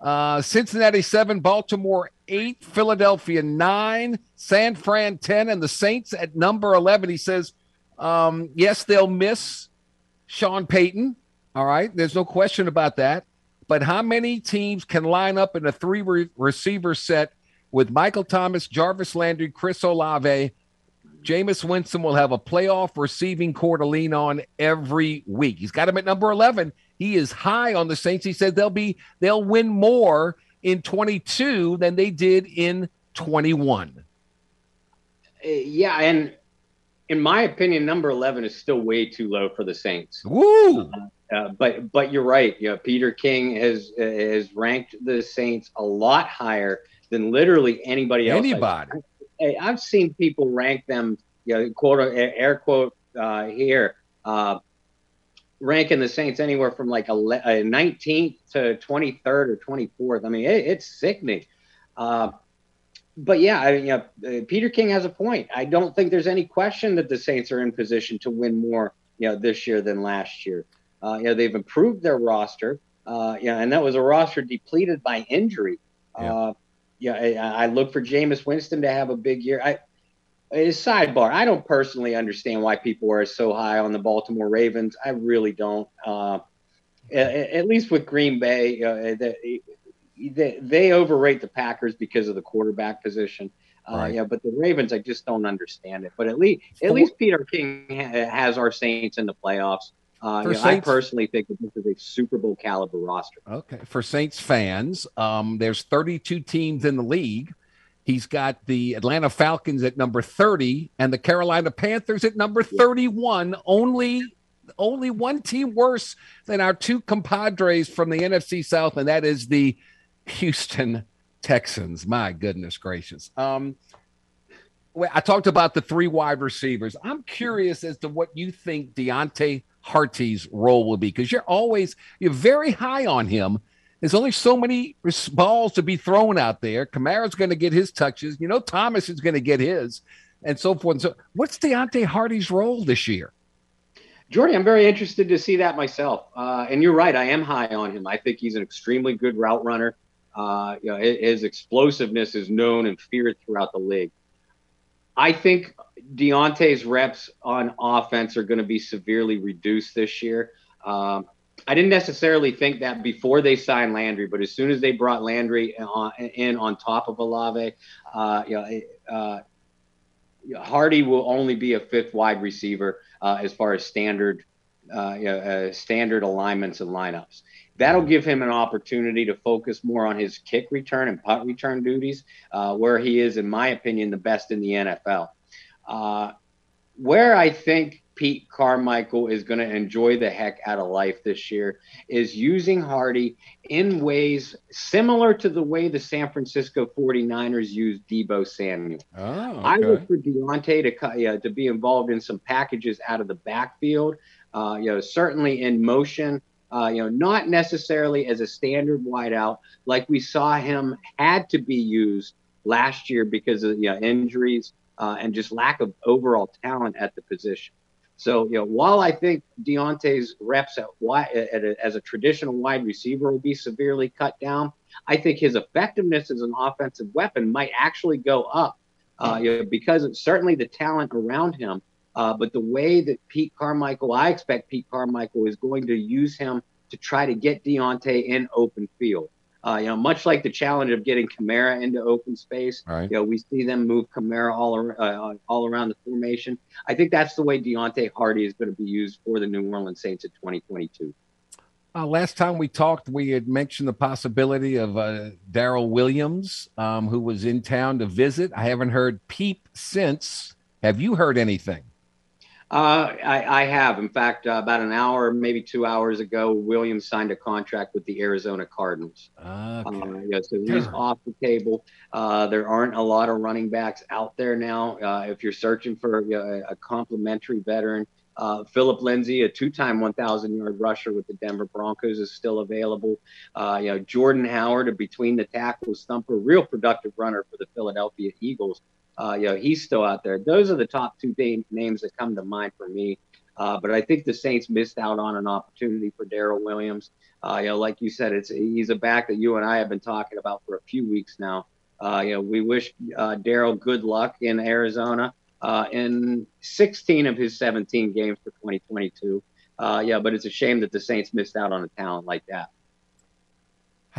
uh, Cincinnati seven, Baltimore eight, Philadelphia nine, San Fran 10, and the Saints at number 11. He says, um, yes, they'll miss Sean Payton. All right. There's no question about that. But how many teams can line up in a three re- receiver set with Michael Thomas, Jarvis Landry, Chris Olave? Jameis Winston will have a playoff receiving core to lean on every week. He's got him at number 11. He is high on the Saints. He said they'll be they'll win more in 22 than they did in 21. Uh, yeah, and in my opinion, number 11 is still way too low for the Saints. Woo! Uh, uh, but but you're right. You know, Peter King has has ranked the Saints a lot higher than literally anybody else. Anybody. I, I've seen people rank them. You know, quote air quote uh, here, uh, ranking the Saints anywhere from like a, a 19th to 23rd or 24th. I mean, it, it's sickening. Uh, but yeah, I, you know, uh, Peter King has a point. I don't think there's any question that the Saints are in position to win more, you know, this year than last year. Uh, you know, they've improved their roster. Uh, yeah, and that was a roster depleted by injury. Yeah, uh, yeah I, I, look for Jameis Winston to have a big year. I, a sidebar, I don't personally understand why people are so high on the Baltimore Ravens. I really don't. Uh, at, at, least with Green Bay, uh, they, they, they, overrate the Packers because of the quarterback position. Uh, right. Yeah, but the Ravens, I just don't understand it. But at least, at least Peter King has our Saints in the playoffs. Uh, you know, I personally think that this is a Super Bowl caliber roster. Okay, for Saints fans, um, there's 32 teams in the league. He's got the Atlanta Falcons at number 30 and the Carolina Panthers at number 31. Only, only one team worse than our two compadres from the NFC South, and that is the Houston Texans. My goodness gracious. Um, I talked about the three wide receivers. I'm curious as to what you think Deonte Harty's role will be because you're always you're very high on him. There's only so many balls to be thrown out there. Kamara's going to get his touches. You know, Thomas is going to get his, and so forth. And so, what's Deonte Harty's role this year? Jordy, I'm very interested to see that myself. Uh, and you're right, I am high on him. I think he's an extremely good route runner. Uh, you know, his explosiveness is known and feared throughout the league. I think Deonte's reps on offense are going to be severely reduced this year. Um, I didn't necessarily think that before they signed Landry, but as soon as they brought Landry on, in on top of Olave, uh, you know, uh, Harty will only be a fifth wide receiver uh, as far as standard uh, you know, uh, standard alignments and lineups. That'll give him an opportunity to focus more on his kick return and punt return duties, uh, where he is, in my opinion, the best in the NFL. Uh, where I think Pete Carmichael is going to enjoy the heck out of life this year is using Harty in ways similar to the way the San Francisco 49ers used Deebo Samuel. Oh, okay. I look for Deonte to, uh, to be involved in some packages out of the backfield, uh, you know, certainly in motion. Uh, you know, not necessarily as a standard wideout like we saw him had to be used last year because of you know, injuries uh, and just lack of overall talent at the position. So, you know, while I think Deonte's reps at, at a, as a traditional wide receiver will be severely cut down, I think his effectiveness as an offensive weapon might actually go up. Uh, you know, because certainly the talent around him, uh, but the way that Pete Carmichael, I expect Pete Carmichael is going to use him to try to get Deonte in open field. Uh, you know, much like the challenge of getting Kamara into open space, right. you know, we see them move Kamara all, uh, all around the formation. I think that's the way Deonte Harty is going to be used for the New Orleans Saints in 2022. Uh, last time we talked, we had mentioned the possibility of uh, Darrel Williams, um, who was in town to visit. I haven't heard peep since. Have you heard anything? Uh, I, I, have. In fact, uh, about an hour, maybe two hours ago, Williams signed a contract with the Arizona Cardinals. Okay. Uh, yeah, so he's off the table. Uh, there aren't a lot of running backs out there now. Uh, if you're searching for a, a complimentary veteran, uh, Phillip Lindsay, a two-time 1,000-yard rusher with the Denver Broncos, is still available. you know, Jordan Howard, a between the tackles thumper, real productive runner for the Philadelphia Eagles uh, you know, he's still out there. Those are the top two names that come to mind for me. Uh, but I think the Saints missed out on an opportunity for Darrel Williams. Uh, you know, like you said, it's he's a back that you and I have been talking about for a few weeks now. Uh, you know, we wish uh, Daryl good luck in Arizona uh, in 16 of his 17 games for 2022. Uh, yeah, but it's a shame that the Saints missed out on a talent like that.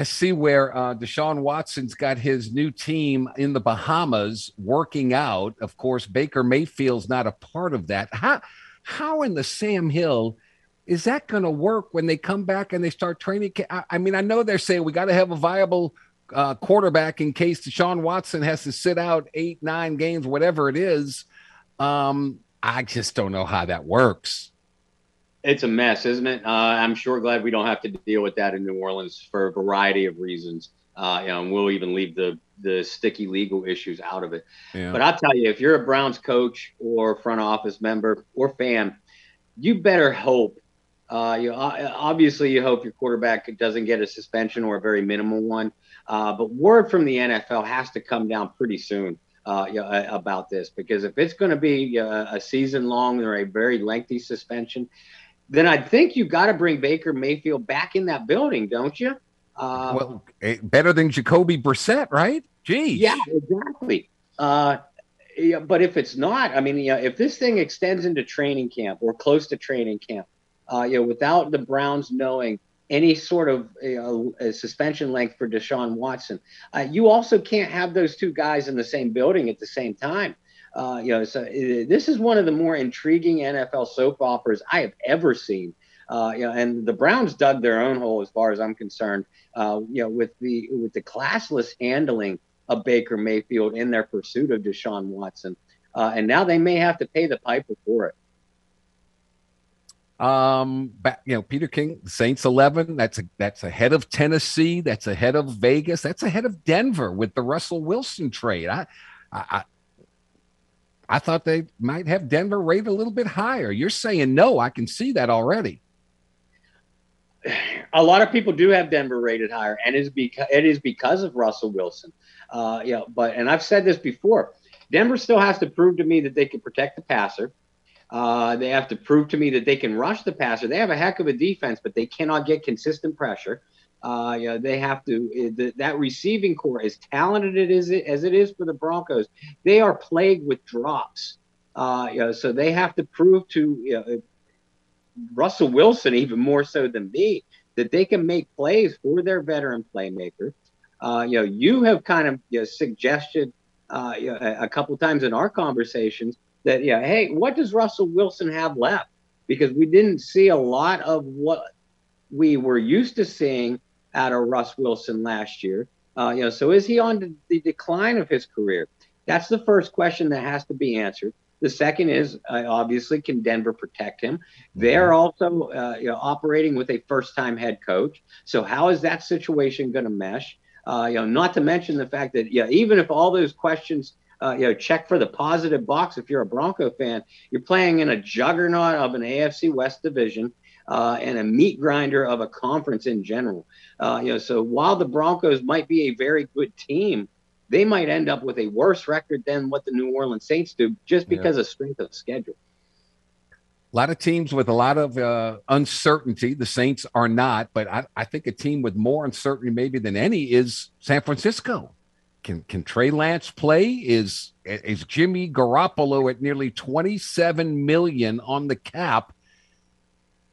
I see where uh, Deshaun Watson's got his new team in the Bahamas working out. Of course, Baker Mayfield's not a part of that. How, how in the Sam Hill is that going to work when they come back and they start training? I, I mean, I know they're saying we got to have a viable uh, quarterback in case Deshaun Watson has to sit out eight, nine games, whatever it is. Um, I just don't know how that works. It's a mess, isn't it? Uh, I'm sure glad we don't have to deal with that in New Orleans for a variety of reasons. Uh, you know, and we'll even leave the the sticky legal issues out of it. Yeah. But I'll tell you, if you're a Browns coach or front office member or fan, you better hope. Uh, you obviously you hope your quarterback doesn't get a suspension or a very minimal one. Uh, but word from the NFL has to come down pretty soon uh, you know, about this because if it's going to be a, a season long or a very lengthy suspension, then I think you got to bring Baker Mayfield back in that building, don't you? Uh, well, eh, better than Jacoby Brissett, right? Gee. Yeah, exactly. Uh, yeah, but if it's not, I mean, you know, if this thing extends into training camp or close to training camp, uh, you know, without the Browns knowing any sort of suspension length for Deshaun Watson, uh, you also can't have those two guys in the same building at the same time. Uh, you know, so it, this is one of the more intriguing NFL soap operas I have ever seen. Uh, you know, and the Browns dug their own hole as far as I'm concerned. Uh, you know, with the with the classless handling of Baker Mayfield in their pursuit of Deshaun Watson, uh, and now they may have to pay the piper for it. Um, you know, Peter King, Saints eleven. That's a, that's ahead of Tennessee. That's ahead of Vegas. That's ahead of Denver with the Russell Wilson trade. I, I, I thought they might have Denver rated a little bit higher. You're saying no. I can see that already. A lot of people do have Denver rated higher, and it is because it is because of Russell Wilson. Uh, yeah, but and I've said this before. Denver still has to prove to me that they can protect the passer. Uh, they have to prove to me that they can rush the passer. They have a heck of a defense, but they cannot get consistent pressure. Uh, you know, they have to eh, the, that receiving core, as talented it is as it is for the Broncos, they are plagued with drops. Uh, you know, so they have to prove to you know, Russell Wilson even more so than me that they can make plays for their veteran playmaker. Uh, you know, you have kind of you know, suggested uh, you know, a, a couple times in our conversations that yeah, hey, what does Russell Wilson have left? Because we didn't see a lot of what we were used to seeing out of Russ Wilson last year. Uh, you know, so is he on the decline of his career? That's the first question that has to be answered. The second is uh, obviously can Denver protect him? They're mm-hmm. also uh, you know, operating with a first-time head coach. So how is that situation going to mesh? Uh, you know, not to mention the fact that yeah, even if all those questions uh, you know, check for the positive box. If you're a Bronco fan, you're playing in a juggernaut of an AFC West division uh, and a meat grinder of a conference in general. Uh, you know, so while the Broncos might be a very good team, they might end up with a worse record than what the New Orleans Saints do, just because yeah. of strength of schedule. A lot of teams with a lot of uh, uncertainty. The Saints are not, but I, I think a team with more uncertainty maybe than any is San Francisco. Can can Trey Lance play? Is is Jimmy Garoppolo at nearly 27 million on the cap?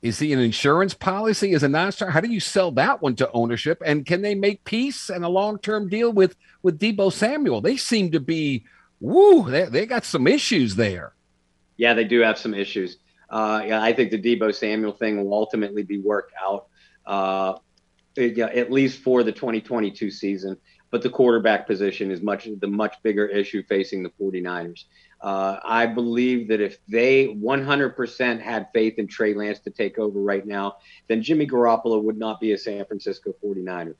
Is he an insurance policy as a non-star? How do you sell that one to ownership? And can they make peace and a long-term deal with with Deebo Samuel? They seem to be woo, they, they got some issues there. Yeah, they do have some issues. Uh, yeah, I think the Deebo Samuel thing will ultimately be worked out, uh, yeah, at least for the 2022 season but the quarterback position is much the much bigger issue facing the 49ers. Uh, I believe that if they 100% had faith in Trey Lance to take over right now, then Jimmy Garoppolo would not be a San Francisco 49er.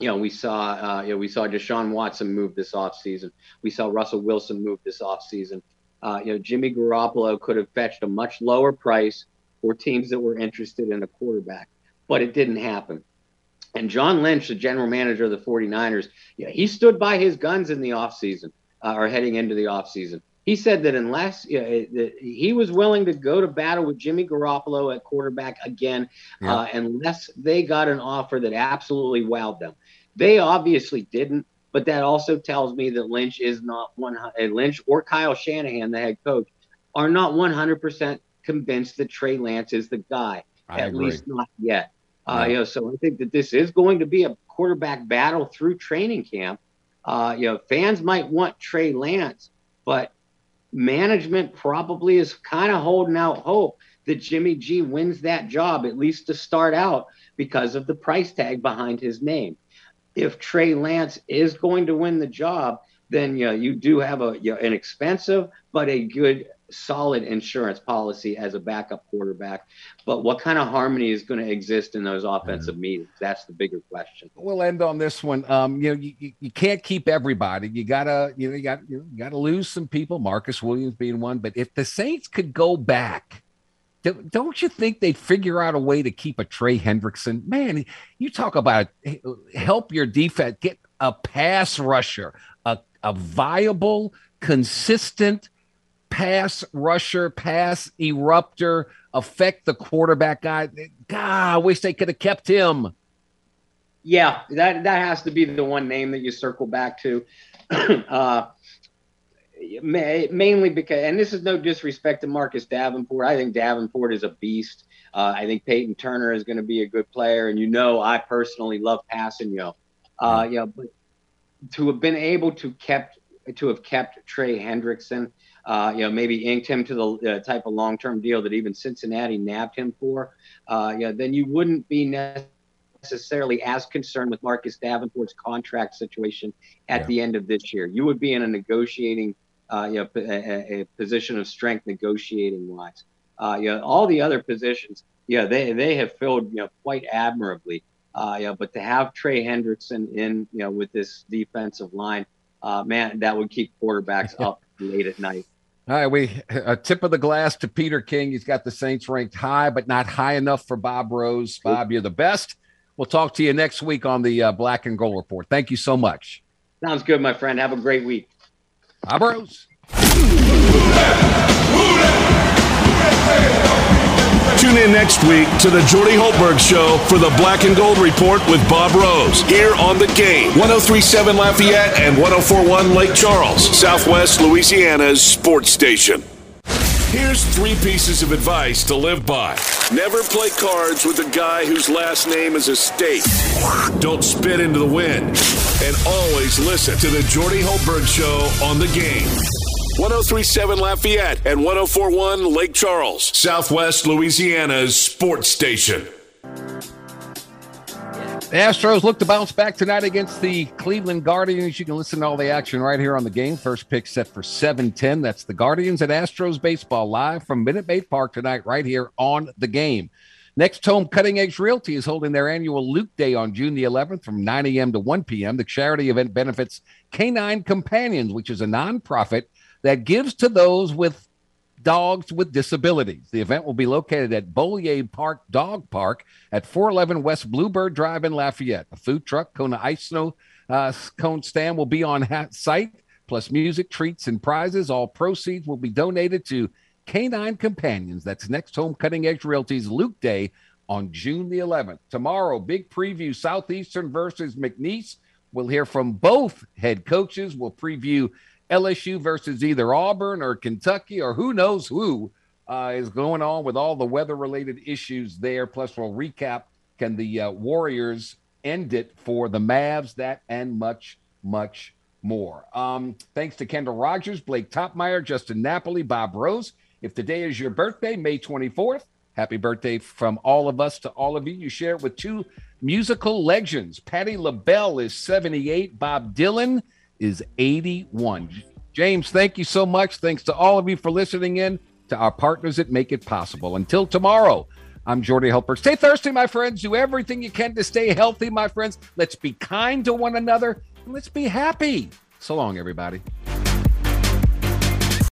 You know, we saw, uh, you know, we saw Deshaun Watson move this offseason. We saw Russell Wilson move this offseason. Uh, you know, Jimmy Garoppolo could have fetched a much lower price for teams that were interested in a quarterback, but it didn't happen. And John Lynch, the general manager of the 49ers, yeah, he stood by his guns in the offseason uh, or heading into the offseason. He said that unless you know, that he was willing to go to battle with Jimmy Garoppolo at quarterback again, yeah. uh, unless they got an offer that absolutely wowed them. They obviously didn't, but that also tells me that Lynch is not one Lynch or Kyle Shanahan, the head coach, are not 100% convinced that Trey Lance is the guy. I at agree. least not yet. Uh, you know, so I think that this is going to be a quarterback battle through training camp. Uh, you know, fans might want Trey Lance, but management probably is kind of holding out hope that Jimmy G wins that job, at least to start out, because of the price tag behind his name. If Trey Lance is going to win the job, then you know, you do have a you know, an expensive but a good solid insurance policy as a backup quarterback. But what kind of harmony is going to exist in those offensive mm-hmm. meetings? That's the bigger question. We'll end on this one. Um, you know, you, you can't keep everybody. You gotta, you know, you got you, gotta lose some people. Marcus Williams being one. But if the Saints could go back. Don't you think they'd figure out a way to keep a Trey Hendrickson? Man, you talk about help your defense get a pass rusher, a, a viable, consistent pass rusher, pass erupter, affect the quarterback guy. God, I wish they could have kept him. Yeah, that that has to be the one name that you circle back to. uh, mainly because, and this is no disrespect to Marcus Davenport. I think Davenport is a beast. Uh, I think Peyton Turner is going to be a good player, and you know I personally love Kpassagnon. Uh, yeah, but to have been able to kept to have kept Trey Hendrickson uh, you know, maybe inked him to the uh, type of long-term deal that even Cincinnati nabbed him for, uh, you know, then you wouldn't be necessarily as concerned with Marcus Davenport's contract situation at yeah. the end of this year. You would be in a negotiating, uh, you know, a, a, position of strength negotiating wise. Uh, you know, all the other positions, yeah, they they have filled, you know, quite admirably. Uh, yeah, but to have Trey Hendrickson in, you know, with this defensive line, uh, man, that would keep quarterbacks up late at night. All right, we a tip of the glass to Peter King. He's got the Saints ranked high, but not high enough for Bob Rose. Bob, you're the best. We'll talk to you next week on the uh, Black and Gold Report. Thank you so much. Sounds good, my friend. Have a great week. Bob Rose. Tune in next week to the Jordy Hultberg Show for the Black and Gold Report with Bob Rose here on the game. 1037 Lafayette and 1041 Lake Charles, Southwest Louisiana's sports station. Here's three pieces of advice to live by. Never play cards with a guy whose last name is a state. Don't spit into the wind. And always listen to the Jordy Hultberg Show on the game. 1037 Lafayette and 1041 Lake Charles, Southwest Louisiana's sports station. The Astros look to bounce back tonight against the Cleveland Guardians. You can listen to all the action right here on the game. First pick set for 710. That's the Guardians at Astros Baseball live from Minute Maid Park tonight, right here on the game. Next home, Cutting Edge Realty is holding their annual Luke Day on June the 11th from 9 a.m. to 1 p.m. The charity event benefits Canine Companions, which is a nonprofit that gives to those with dogs with disabilities. The event will be located at Bollier Park Dog Park at 411 West Bluebird Drive in Lafayette. A food truck, Kona Ice Snow uh, cone stand will be on site, plus music, treats, and prizes. All proceeds will be donated to Canine Companions. That's Next Home Cutting Edge Realty's Luke Day on June the 11th. Tomorrow, big preview Southeastern versus McNeese. We'll hear from both head coaches. We'll preview LSU versus either Auburn or Kentucky or who knows who uh, is going on with all the weather related issues there. Plus, we'll recap can the uh, Warriors end it for the Mavs, that and much, much more. Um, thanks to Kendall Rogers, Blake Toppmeyer, Justin Napoli, Bob Rose. If today is your birthday, May 24th, happy birthday from all of us to all of you. You share it with two musical legends. Patti LaBelle is 78, Bob Dylan is 81. James, thank you so much. Thanks to all of you for listening in, to our partners that make it possible. Until tomorrow, I'm Jordy Hultberg. Stay thirsty, my friends. Do everything you can to stay healthy, my friends. Let's be kind to one another and let's be happy. So long, everybody.